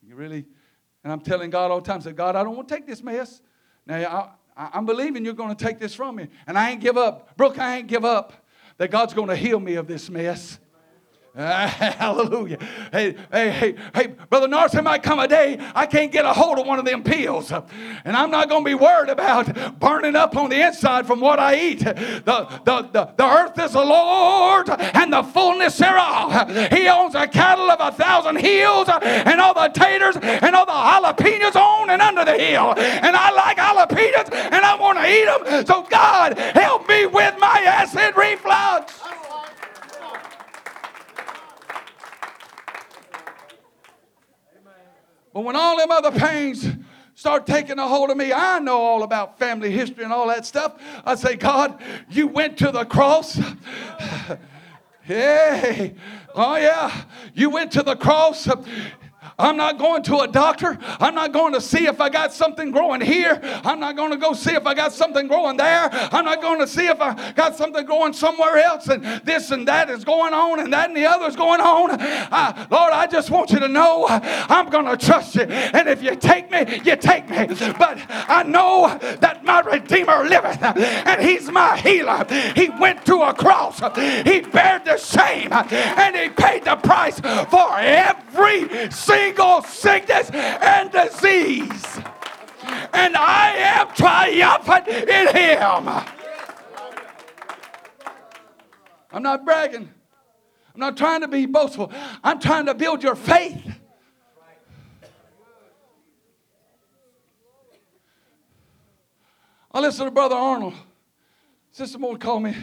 you really, And I'm telling God all the time, say, God, I don't want to take this mess. Now, I, I'm believing you're going to take this from me. And I ain't give up. Brooke, I ain't give up that God's going to heal me of this mess. Uh, hallelujah. Hey, hey, hey, hey, Brother Norris, there might come a day I can't get a hold of one of them pills. And I'm not going to be worried about burning up on the inside from what I eat. The, the, the, the earth is the Lord and the fullness thereof. He owns the cattle of a thousand hills and all the taters and all the jalapenos on and under the hill. And I like jalapenos and I want to eat them. So God, help me with my acid reflux. But when all them other pains start taking a hold of me, I know all about family history and all that stuff. I say, God, you went to the cross. hey, oh yeah, you went to the cross. I'm not going to a doctor. I'm not going to see if I got something growing here. I'm not going to go see if I got something growing there. I'm not going to see if I got something growing somewhere else and this and that is going on and that and the other is going on. Uh, Lord, I just want you to know I'm going to trust you. And if you take me, you take me. But I know that my Redeemer liveth and he's my healer. He went to a cross. He bared the shame and he paid the price for every sin single sickness and disease. And I am triumphant in Him. I'm not bragging. I'm not trying to be boastful. I'm trying to build your faith. I listened to Brother Arnold. Sister Moore called me,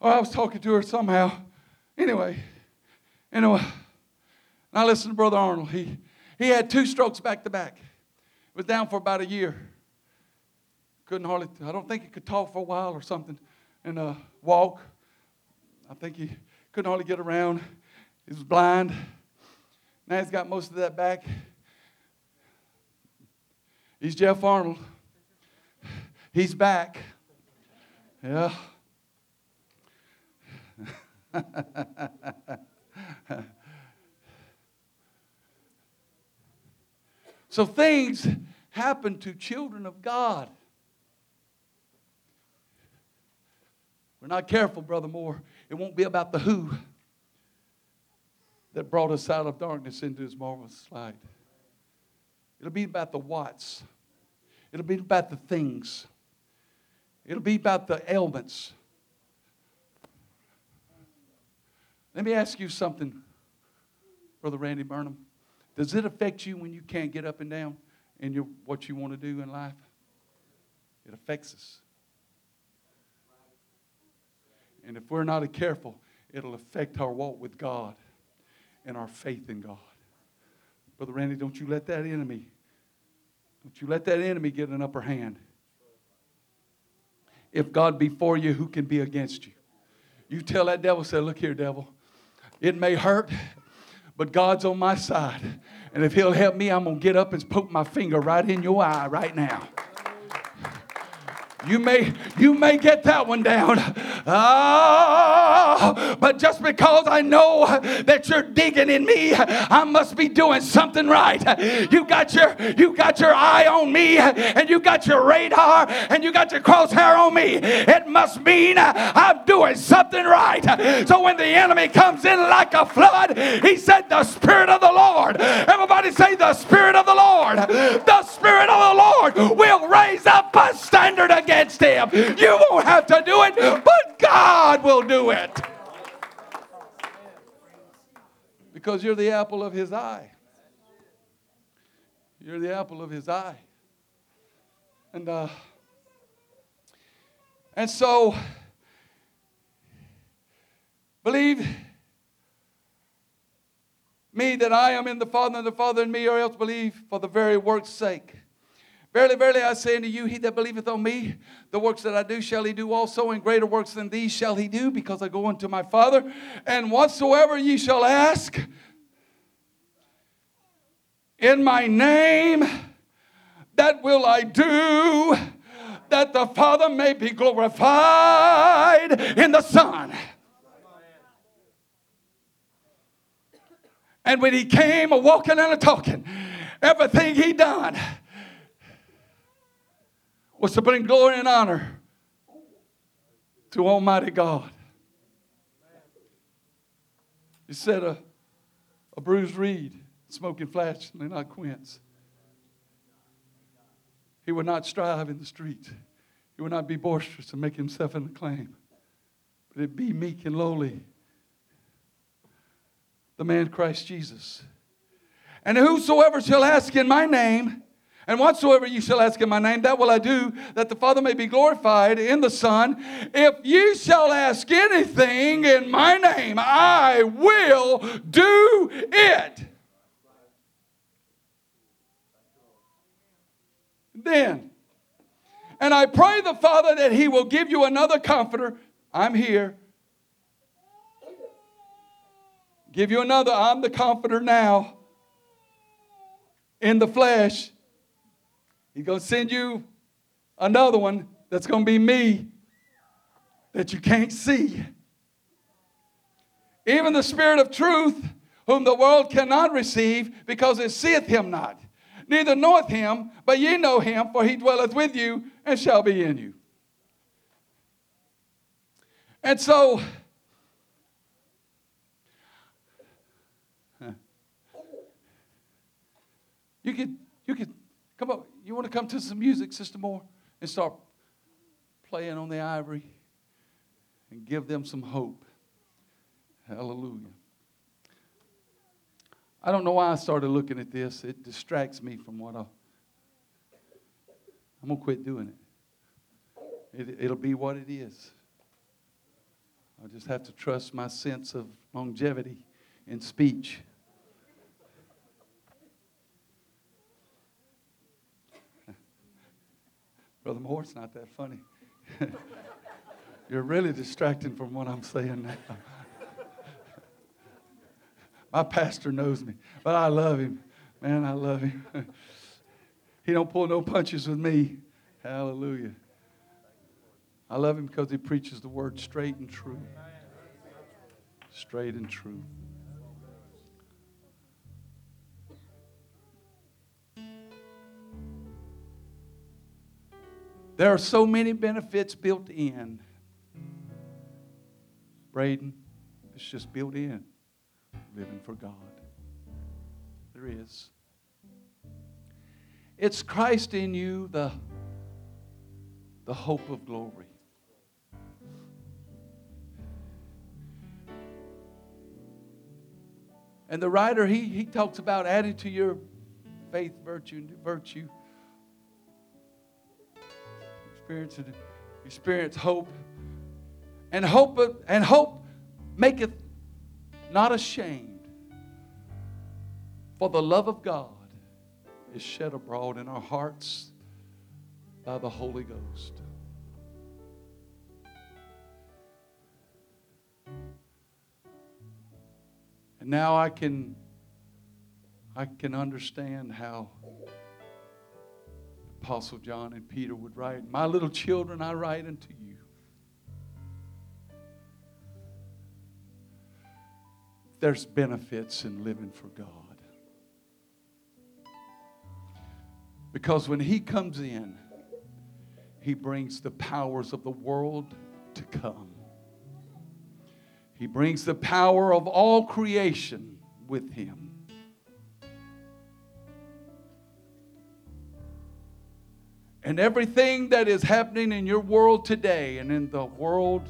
or I was talking to her somehow. Anyway, anyway. And I listened to Brother Arnold. He, he had two strokes back to back. Was down for about a year. Couldn't hardly, I don't think he could talk for a while or something and uh, walk. I think he couldn't hardly get around. He was blind. Now he's got most of that back. He's Jeff Arnold. He's back. Yeah. So things happen to children of God. We're not careful, Brother Moore. It won't be about the who that brought us out of darkness into his marvelous light. It'll be about the whats. It'll be about the things. It'll be about the ailments. Let me ask you something, Brother Randy Burnham. Does it affect you when you can't get up and down in what you want to do in life? It affects us. And if we're not careful, it'll affect our walk with God and our faith in God. Brother Randy, don't you let that enemy, don't you let that enemy get an upper hand. If God be for you, who can be against you? You tell that devil, say, look here, devil. It may hurt, but God's on my side. And if He'll help me, I'm going to get up and poke my finger right in your eye right now. You may, you may get that one down. Ah, but just because I know that you're digging in me, I must be doing something right. You got your, you got your eye on me, and you got your radar, and you got your crosshair on me. It must mean I'm doing something right. So when the enemy comes in like a flood, he said, "The Spirit of the Lord." Everybody say, "The Spirit of the Lord." The Spirit of the Lord will raise up a standard again against him. You won't have to do it, but God will do it. Because you're the apple of his eye. You're the apple of his eye. And uh, and so believe me that I am in the Father and the Father in me, or else believe for the very work's sake. Verily, verily, I say unto you, he that believeth on me, the works that I do shall he do also, and greater works than these shall he do, because I go unto my Father. And whatsoever ye shall ask in my name, that will I do, that the Father may be glorified in the Son. And when he came a walking and a talking, Everything he done was to bring glory and honor to Almighty God. He said, a, a bruised reed, smoking flash, may not quench. He would not strive in the street. He would not be boisterous and make himself an acclaim, but it be meek and lowly. The man Christ Jesus. And whosoever shall ask in my name, and whatsoever you shall ask in my name, that will I do, that the Father may be glorified in the Son. If you shall ask anything in my name, I will do it. Then, and I pray the Father that He will give you another comforter. I'm here. Give you another. I'm the comforter now in the flesh. He's going to send you another one that's going to be me that you can't see. Even the Spirit of truth, whom the world cannot receive because it seeth him not, neither knoweth him, but ye know him, for he dwelleth with you and shall be in you. And so, you could, you could, come on, you want to come to some music, Sister Moore, and start playing on the ivory and give them some hope. Hallelujah. I don't know why I started looking at this. It distracts me from what I. I'm gonna quit doing it. it. It'll be what it is. I just have to trust my sense of longevity in speech. Brother Moore, it's not that funny. You're really distracting from what I'm saying now. My pastor knows me, but I love him. Man, I love him. he don't pull no punches with me. Hallelujah. I love him because he preaches the word straight and true. Straight and true. There are so many benefits built in. Braden, it's just built in. Living for God. There is. It's Christ in you, the, the hope of glory. And the writer, he, he talks about adding to your faith, virtue, virtue, experience, experience hope. And hope and hope maketh not ashamed. For the love of God is shed abroad in our hearts by the Holy Ghost. And now I can I can understand how Apostle John and Peter would write, My little children, I write unto you. There's benefits in living for God. Because when He comes in, He brings the powers of the world to come. He brings the power of all creation with Him. And everything that is happening in your world today and in the world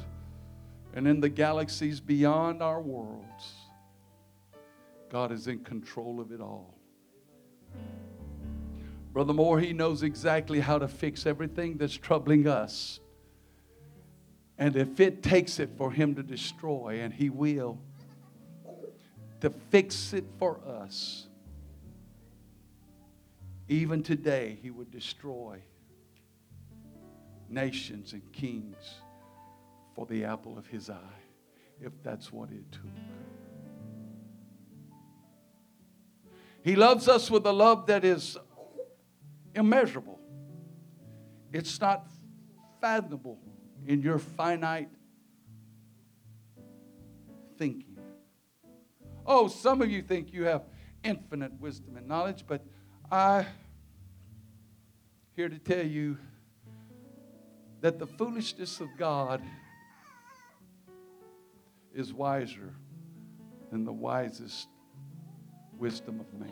and in the galaxies beyond our worlds, God is in control of it all. Brother Moore, he knows exactly how to fix everything that's troubling us. And if it takes it for him to destroy, and he will, to fix it for us, even today, he would destroy nations and kings for the apple of his eye, if that's what it took. He loves us with a love that is immeasurable. It's not fathomable in your finite thinking. Oh, some of you think you have infinite wisdom and knowledge, but I here to tell you that the foolishness of God is wiser than the wisest wisdom of man.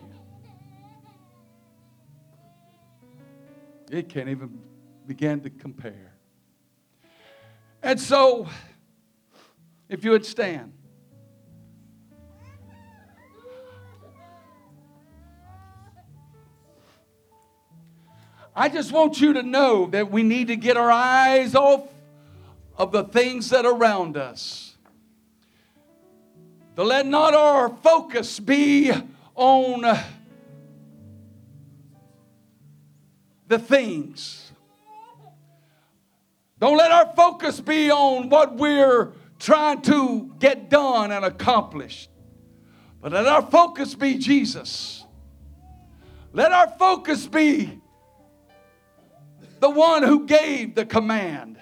It can't even begin to compare. And so, if you would stand. I just want you to know that we need to get our eyes off of the things that are around us. To let not our focus be on the things. Don't let our focus be on what we're trying to get done and accomplished. But let our focus be Jesus. Let our focus be the one who gave the command.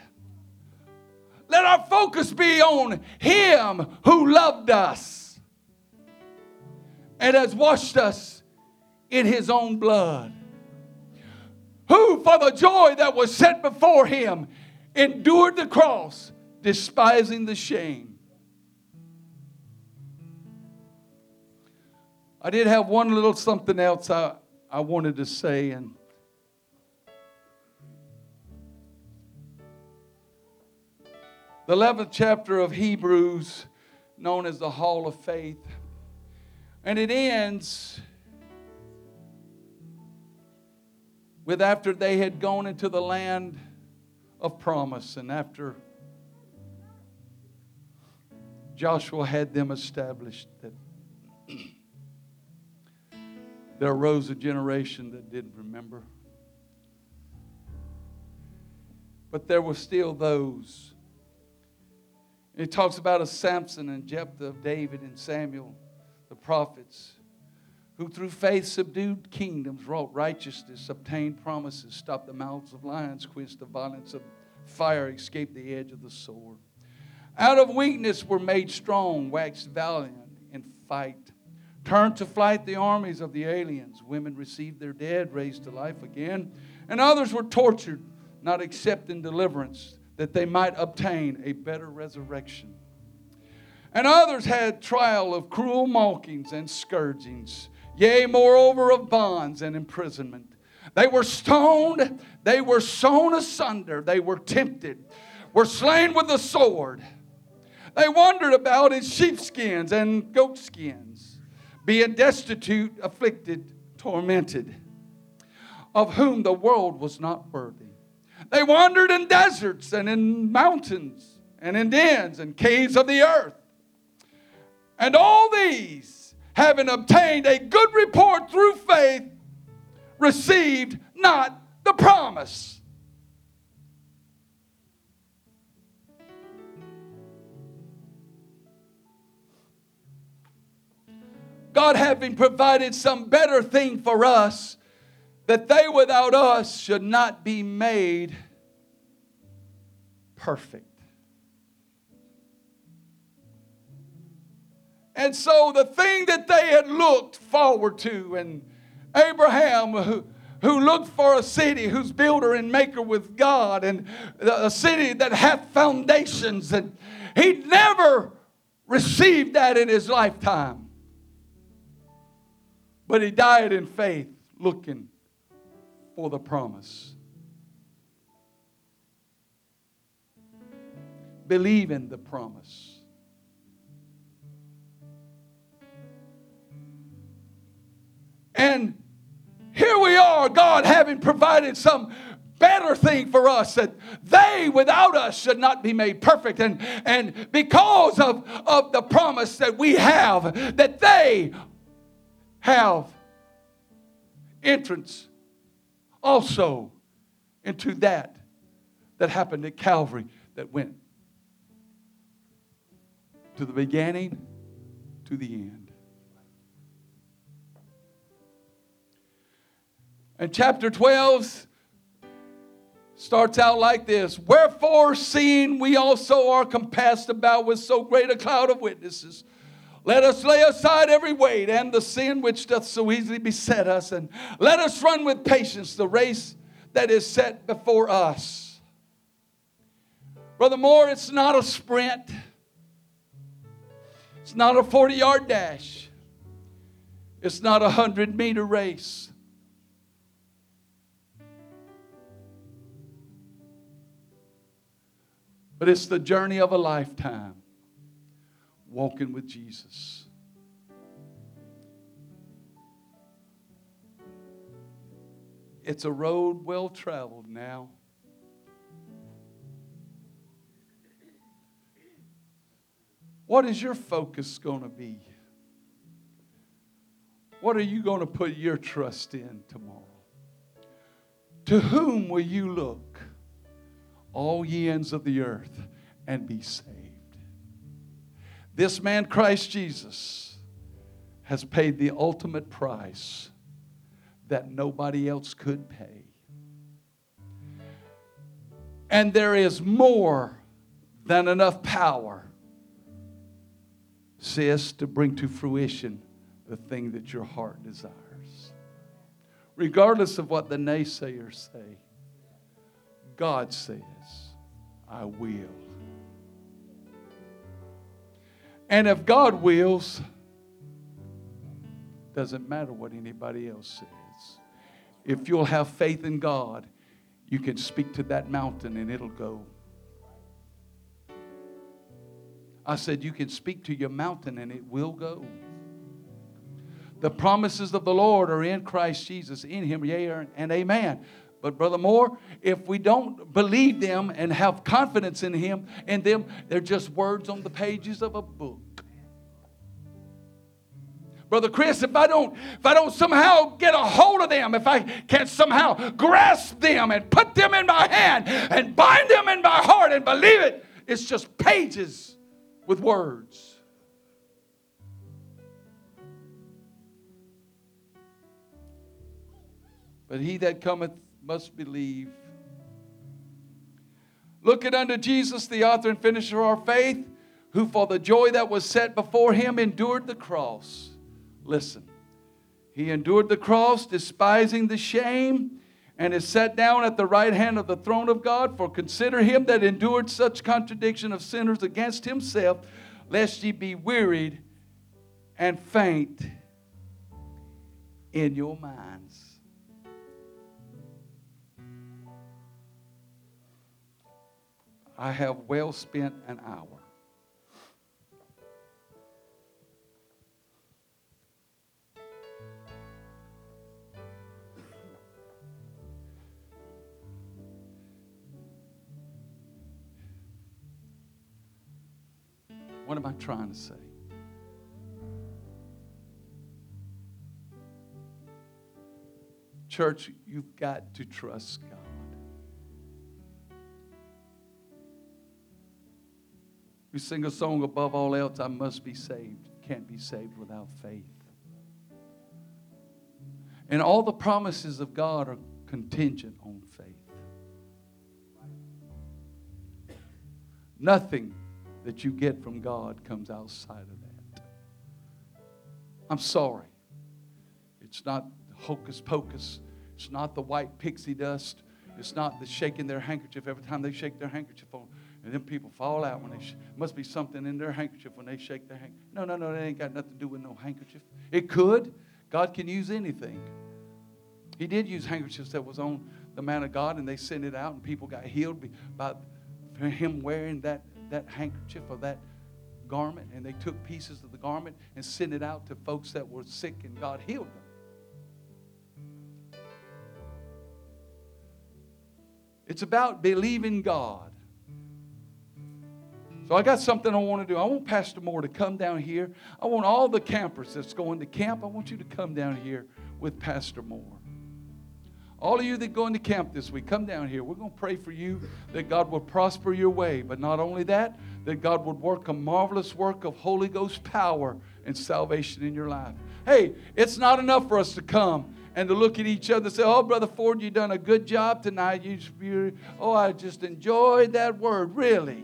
Let our focus be on Him who loved us and has washed us in His own blood. Who, for the joy that was set before Him, endured the cross, despising the shame. I did have one little something else I, I wanted to say, and the 11th chapter of Hebrews, known as the Hall of Faith. And it ends with after they had gone into the land of promise and after Joshua had them established that there arose a generation that didn't remember. But there were still those it talks about a Samson and Jephthah, David and Samuel, the prophets, who through faith subdued kingdoms, wrought righteousness, obtained promises, stopped the mouths of lions, quenched the violence of fire, escaped the edge of the sword. Out of weakness were made strong, waxed valiant in fight. Turned to flight the armies of the aliens. Women received their dead, raised to life again. And others were tortured, not accepting deliverance that they might obtain a better resurrection. And others had trial of cruel mockings and scourgings, yea, moreover, of bonds and imprisonment. They were stoned, they were sown asunder, they were tempted, were slain with the sword. They wandered about in sheepskins and goatskins, being destitute, afflicted, tormented, of whom the world was not worthy. They wandered in deserts and in mountains and in dens and caves of the earth. And all these, having obtained a good report through faith, received not the promise. God having provided some better thing for us, that they without us should not be made perfect. And so the thing that they had looked forward to, and Abraham, who, who looked for a city whose builder and maker with God, and a city that hath foundations, and he never received that in his lifetime. But he died in faith, looking for the promise. Believe in the promise. And here we are, God having provided some better thing for us that they without us should not be made perfect and and because of of the promise that we have that they have entrance also into that that happened at Calvary that went to the beginning to the end. And chapter 12 starts out like this Wherefore, seeing we also are compassed about with so great a cloud of witnesses, Let us lay aside every weight and the sin which doth so easily beset us, and let us run with patience the race that is set before us. Brother Moore, it's not a sprint. It's not a 40 yard dash. It's not a 100 meter race. But it's the journey of a lifetime walking with Jesus. It's a road well traveled now. What is your focus going to be? What are you going to put your trust in tomorrow? To whom will you look, all ye ends of the earth, and be saved? This man, Christ Jesus, has paid the ultimate price that nobody else could pay. And there is more than enough power, sis, to bring to fruition the thing that your heart desires. Regardless of what the naysayers say, God says, I will. And if God wills, doesn't matter what anybody else says. If you'll have faith in God, you can speak to that mountain and it'll go. I said, You can speak to your mountain and it will go. The promises of the Lord are in Christ Jesus, in Him, yea and amen. But, Brother Moore, if we don't believe them and have confidence in Him and them, they're just words on the pages of a book. Brother Chris, if I don't, if I don't somehow get a hold of them, if I can't somehow grasp them and put them in my hand and bind them in my heart and believe it, it's just pages with words. But he that cometh must believe. Looking unto Jesus, the author and finisher of our faith, who for the joy that was set before him endured the cross. Listen, he endured the cross, despising the shame, and is set down at the right hand of the throne of God. For consider him that endured such contradiction of sinners against himself, lest ye be wearied and faint in your minds. I have well spent an hour. What am I trying to say? Church, you've got to trust God. We sing a song above all else, I must be saved. Can't be saved without faith. And all the promises of God are contingent on faith. Nothing that you get from God comes outside of that. I'm sorry. It's not hocus pocus. It's not the white pixie dust. It's not the shaking their handkerchief every time they shake their handkerchief on. And then people fall out when they, sh- must be something in their handkerchief when they shake their handkerchief. No, no, no, that ain't got nothing to do with no handkerchief. It could. God can use anything. He did use handkerchiefs that was on the man of God, and they sent it out, and people got healed by him wearing that, that handkerchief or that garment, and they took pieces of the garment and sent it out to folks that were sick, and God healed them. It's about believing God. So I got something I want to do. I want Pastor Moore to come down here. I want all the campers that's going to camp, I want you to come down here with Pastor Moore. All of you that go into camp this week, come down here. We're going to pray for you that God will prosper your way. But not only that, that God would work a marvelous work of Holy Ghost power and salvation in your life. Hey, it's not enough for us to come and to look at each other and say, Oh, Brother Ford, you done a good job tonight. You, oh, I just enjoyed that word. Really?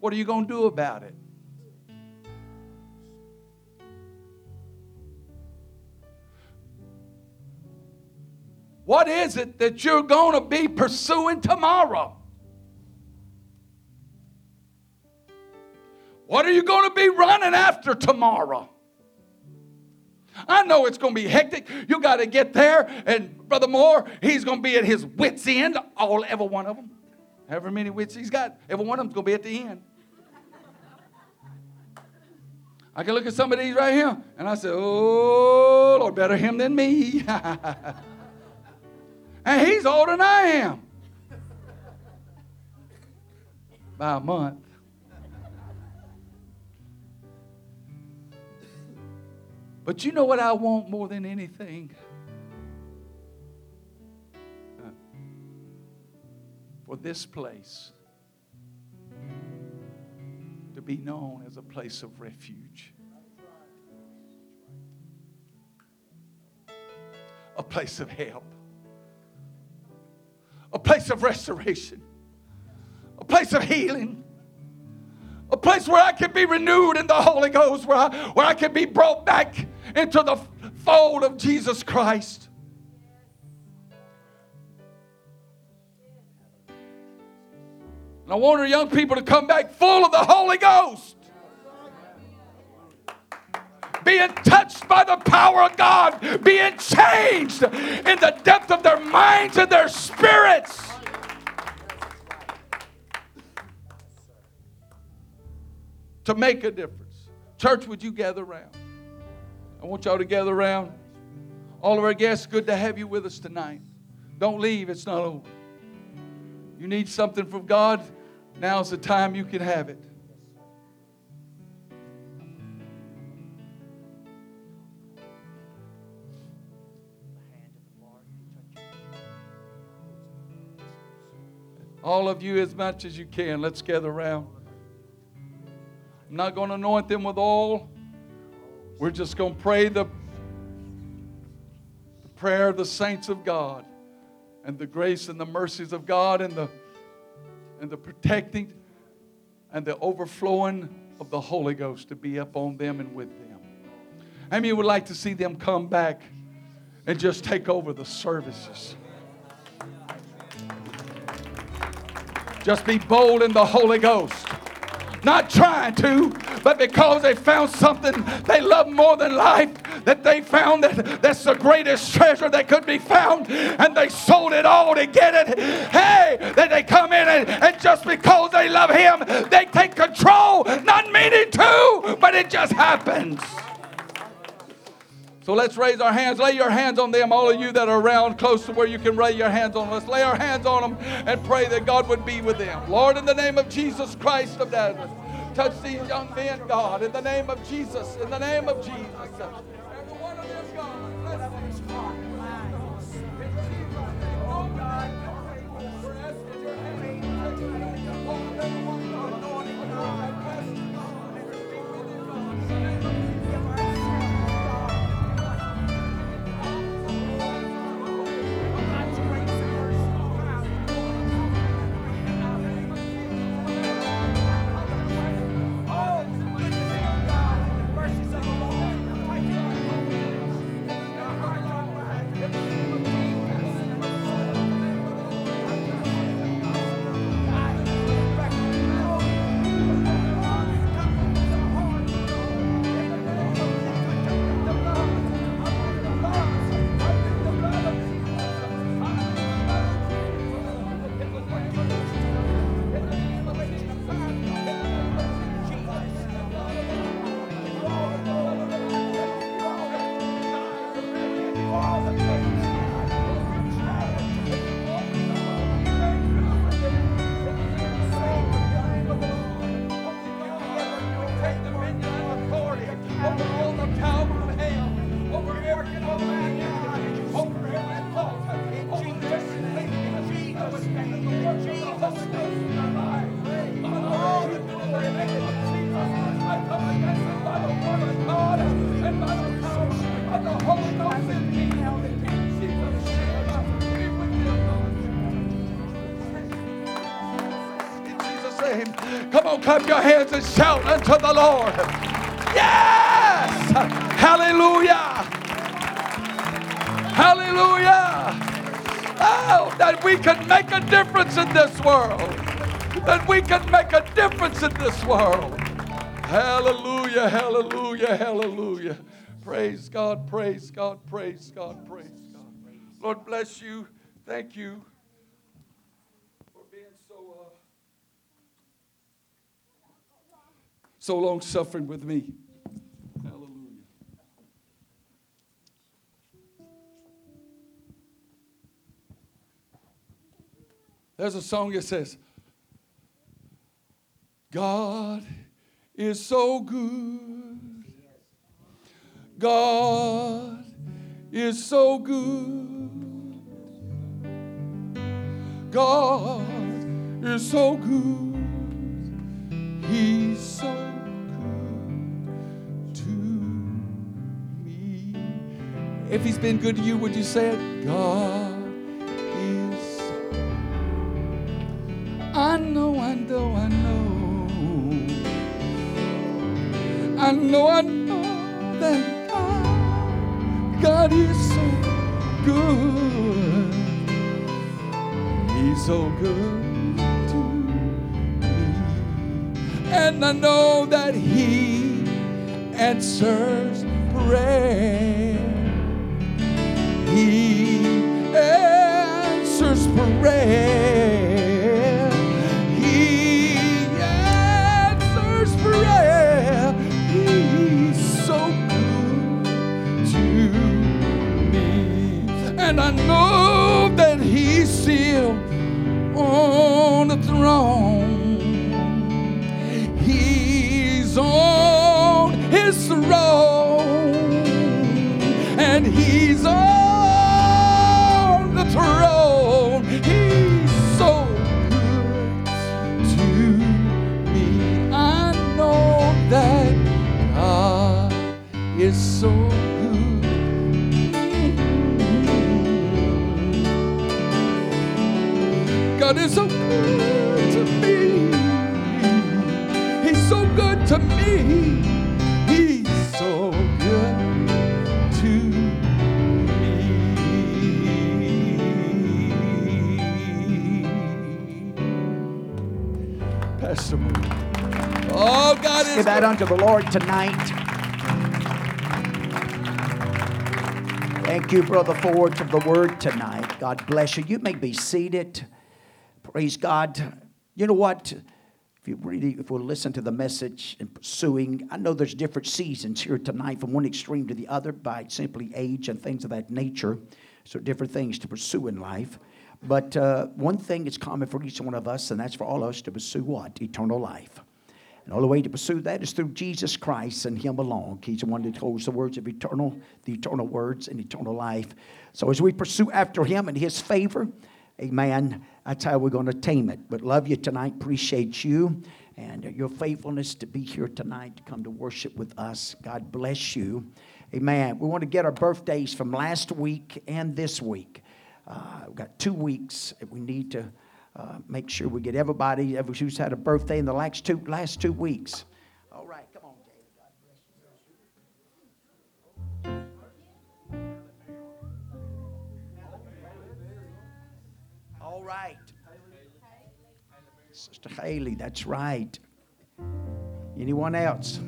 What are you going to do about it? What is it that you're going to be pursuing tomorrow? What are you going to be running after tomorrow? I know it's going to be hectic. You got to get there, and Brother Moore, he's going to be at his wits' end, all every one of them. However many wits he's got, every one of them's going to be at the end. I can look at some of these right here, and I say, "Oh Lord, better him than me." and he's older than I am by a month. But you know what I want more than anything? For this place to be known as a place of refuge, a place of help, a place of restoration, a place of healing. A place where I can be renewed in the Holy Ghost, where I, where I can be brought back into the fold of Jesus Christ. And I want our young people to come back full of the Holy Ghost. Being touched by the power of God, being changed in the depth of their minds and their spirits. To make a difference. Church, would you gather around? I want y'all to gather around. All of our guests, good to have you with us tonight. Don't leave, it's not over. You need something from God, now's the time you can have it. All of you, as much as you can, let's gather around. I'm not going to anoint them with oil. We're just going to pray the, the prayer of the saints of God and the grace and the mercies of God and the, and the protecting and the overflowing of the Holy Ghost to be upon them and with them. How many would like to see them come back and just take over the services? Just be bold in the Holy Ghost. Not trying to, but because they found something they love more than life, that they found that that's the greatest treasure that could be found, and they sold it all to get it. Hey, that they come in and, and just because they love Him, they take control, not meaning to, but it just happens. So let's raise our hands. Lay your hands on them, all of you that are around close to where you can lay your hands on them. Let's lay our hands on them and pray that God would be with them. Lord, in the name of Jesus Christ of Nazareth, touch these young men, God, in the name of Jesus, in the name of Jesus. Come clap your hands and shout unto the Lord. Yes! Hallelujah! Hallelujah! Oh, that we can make a difference in this world. That we can make a difference in this world. Hallelujah, hallelujah, hallelujah. Praise God, praise God, praise God, praise God. Lord bless you. Thank you for being so uh, so long suffering with me. Hallelujah. There's a song that says, God is so good. God is so good. God is so good. He's so If he's been good to you, would you say it? God is. I know, I know, I know. I know, I know that God, God is so good. He's so good to me. And I know that He answers prayer. He answers prayer. He answers prayer. He's so good to me. And I know that He's still on the throne. Good to me. He's so good to me. He's so good to me. Pastor Moore. Oh, God is Give that good. unto the Lord tonight. Thank you, Brother Ford, for the word tonight. God bless you. You may be seated. Praise God. You know what? If you really, if we'll listen to the message and pursuing, I know there's different seasons here tonight from one extreme to the other by simply age and things of that nature. So different things to pursue in life. But uh, one thing is common for each one of us, and that's for all of us to pursue what? Eternal life. And all the way to pursue that is through Jesus Christ and Him alone. He's the one that holds the words of eternal, the eternal words and eternal life. So as we pursue after Him and His favor, amen, that's how we're going to tame it. But love you tonight, appreciate you and your faithfulness to be here tonight to come to worship with us. God bless you. Amen. We want to get our birthdays from last week and this week. Uh, we've got two weeks we need to uh, make sure we get everybody ever who's had a birthday in the last two last two weeks. Right. Sister Haley, that's right. Anyone else?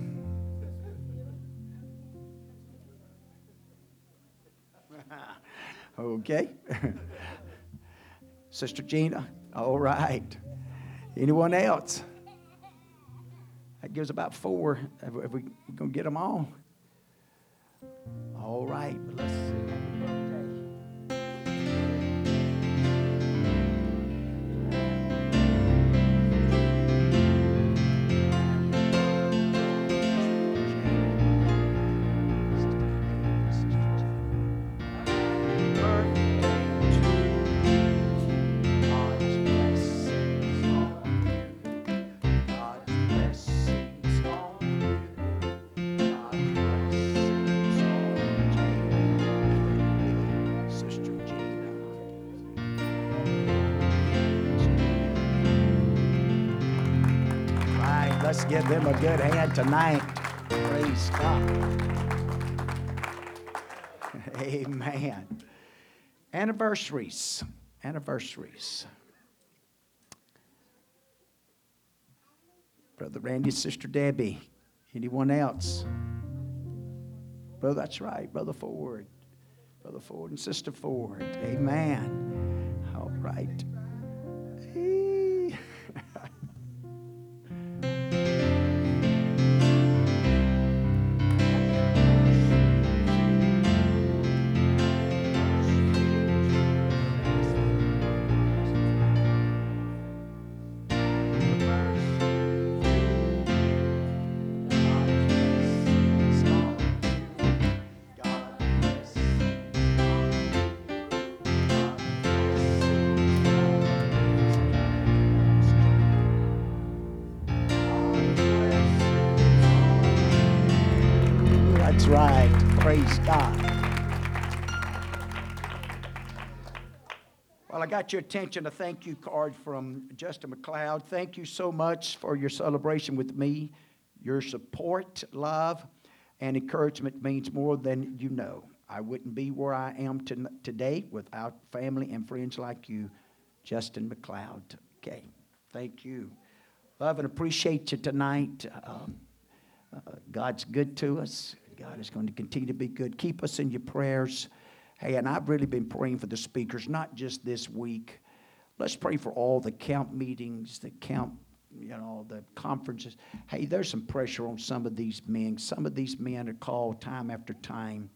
okay. Sister Gina, all right. Anyone else? That gives about four. Have we, gonna get them all? All right, let's see. Good hand tonight. Praise God. Amen. Anniversaries. anniversaries. Brother Randy, Sister Debbie. Anyone else? Brother, that's right. Brother Ford. Brother Ford and Sister Ford. Amen. All right. Got your attention. A thank you card from Justin McLeod. Thank you so much for your celebration with me. Your support, love, and encouragement means more than you know. I wouldn't be where I am to, today without family and friends like you, Justin McLeod. Okay, thank you. Love and appreciate you tonight. Um, uh, God's good to us. God is going to continue to be good. Keep us in your prayers. Hey, and I've really been praying for the speakers, not just this week. Let's pray for all the camp meetings, the camp, you know, the conferences. Hey, there's some pressure on some of these men. Some of these men are called time after time.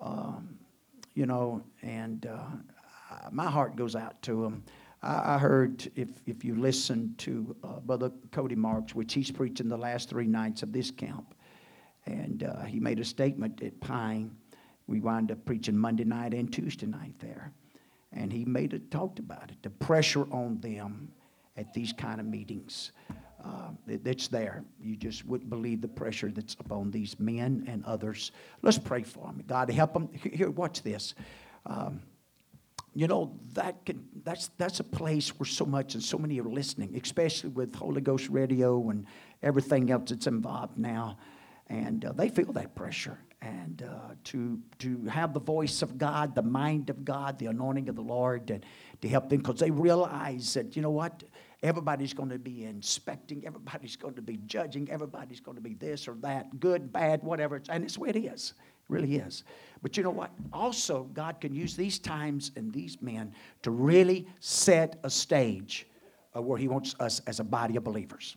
Um, you know, and uh, my heart goes out to them. I, I heard if, if you listen to uh, Brother Cody Marks, which he's preaching the last three nights of this camp, and uh, he made a statement at Pine. We wound up preaching Monday night and Tuesday night there. And he made it, talked about it, the pressure on them at these kind of meetings. Uh, it, it's there. You just wouldn't believe the pressure that's upon these men and others. Let's pray for them. God, help them. Here, watch this. Um, you know that can that's that's a place where so much and so many are listening especially with holy ghost radio and everything else that's involved now and uh, they feel that pressure and uh, to to have the voice of god the mind of god the anointing of the lord and to help them because they realize that you know what everybody's going to be inspecting everybody's going to be judging everybody's going to be this or that good bad whatever and it's the way it is it really is. But you know what? Also, God can use these times and these men to really set a stage of where He wants us as a body of believers.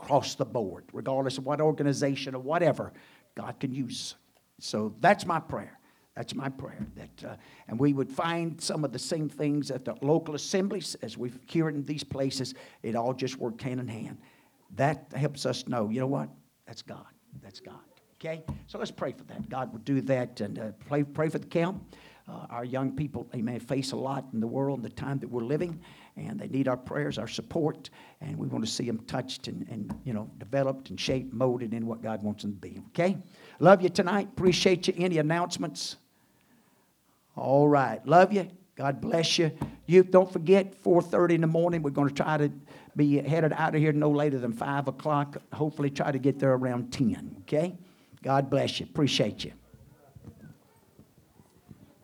Across the board, regardless of what organization or whatever, God can use. So that's my prayer. That's my prayer. That, uh, and we would find some of the same things at the local assemblies as we've here in these places. It all just worked hand in hand. That helps us know, you know what? That's God. That's God. Okay? So let's pray for that. God would do that and uh, pray, pray for the camp. Uh, our young people, may face a lot in the world in the time that we're living, and they need our prayers, our support, and we want to see them touched and, and you know, developed and shaped, molded in what God wants them to be. Okay? Love you tonight. Appreciate you. Any announcements? All right. Love you. God bless you. You don't forget, 4.30 in the morning, we're going to try to be headed out of here no later than 5 o'clock. Hopefully try to get there around 10. Okay? God bless you. Appreciate you.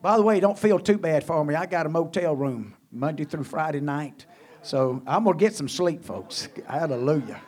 By the way, don't feel too bad for me. I got a motel room Monday through Friday night. So I'm going to get some sleep, folks. Hallelujah.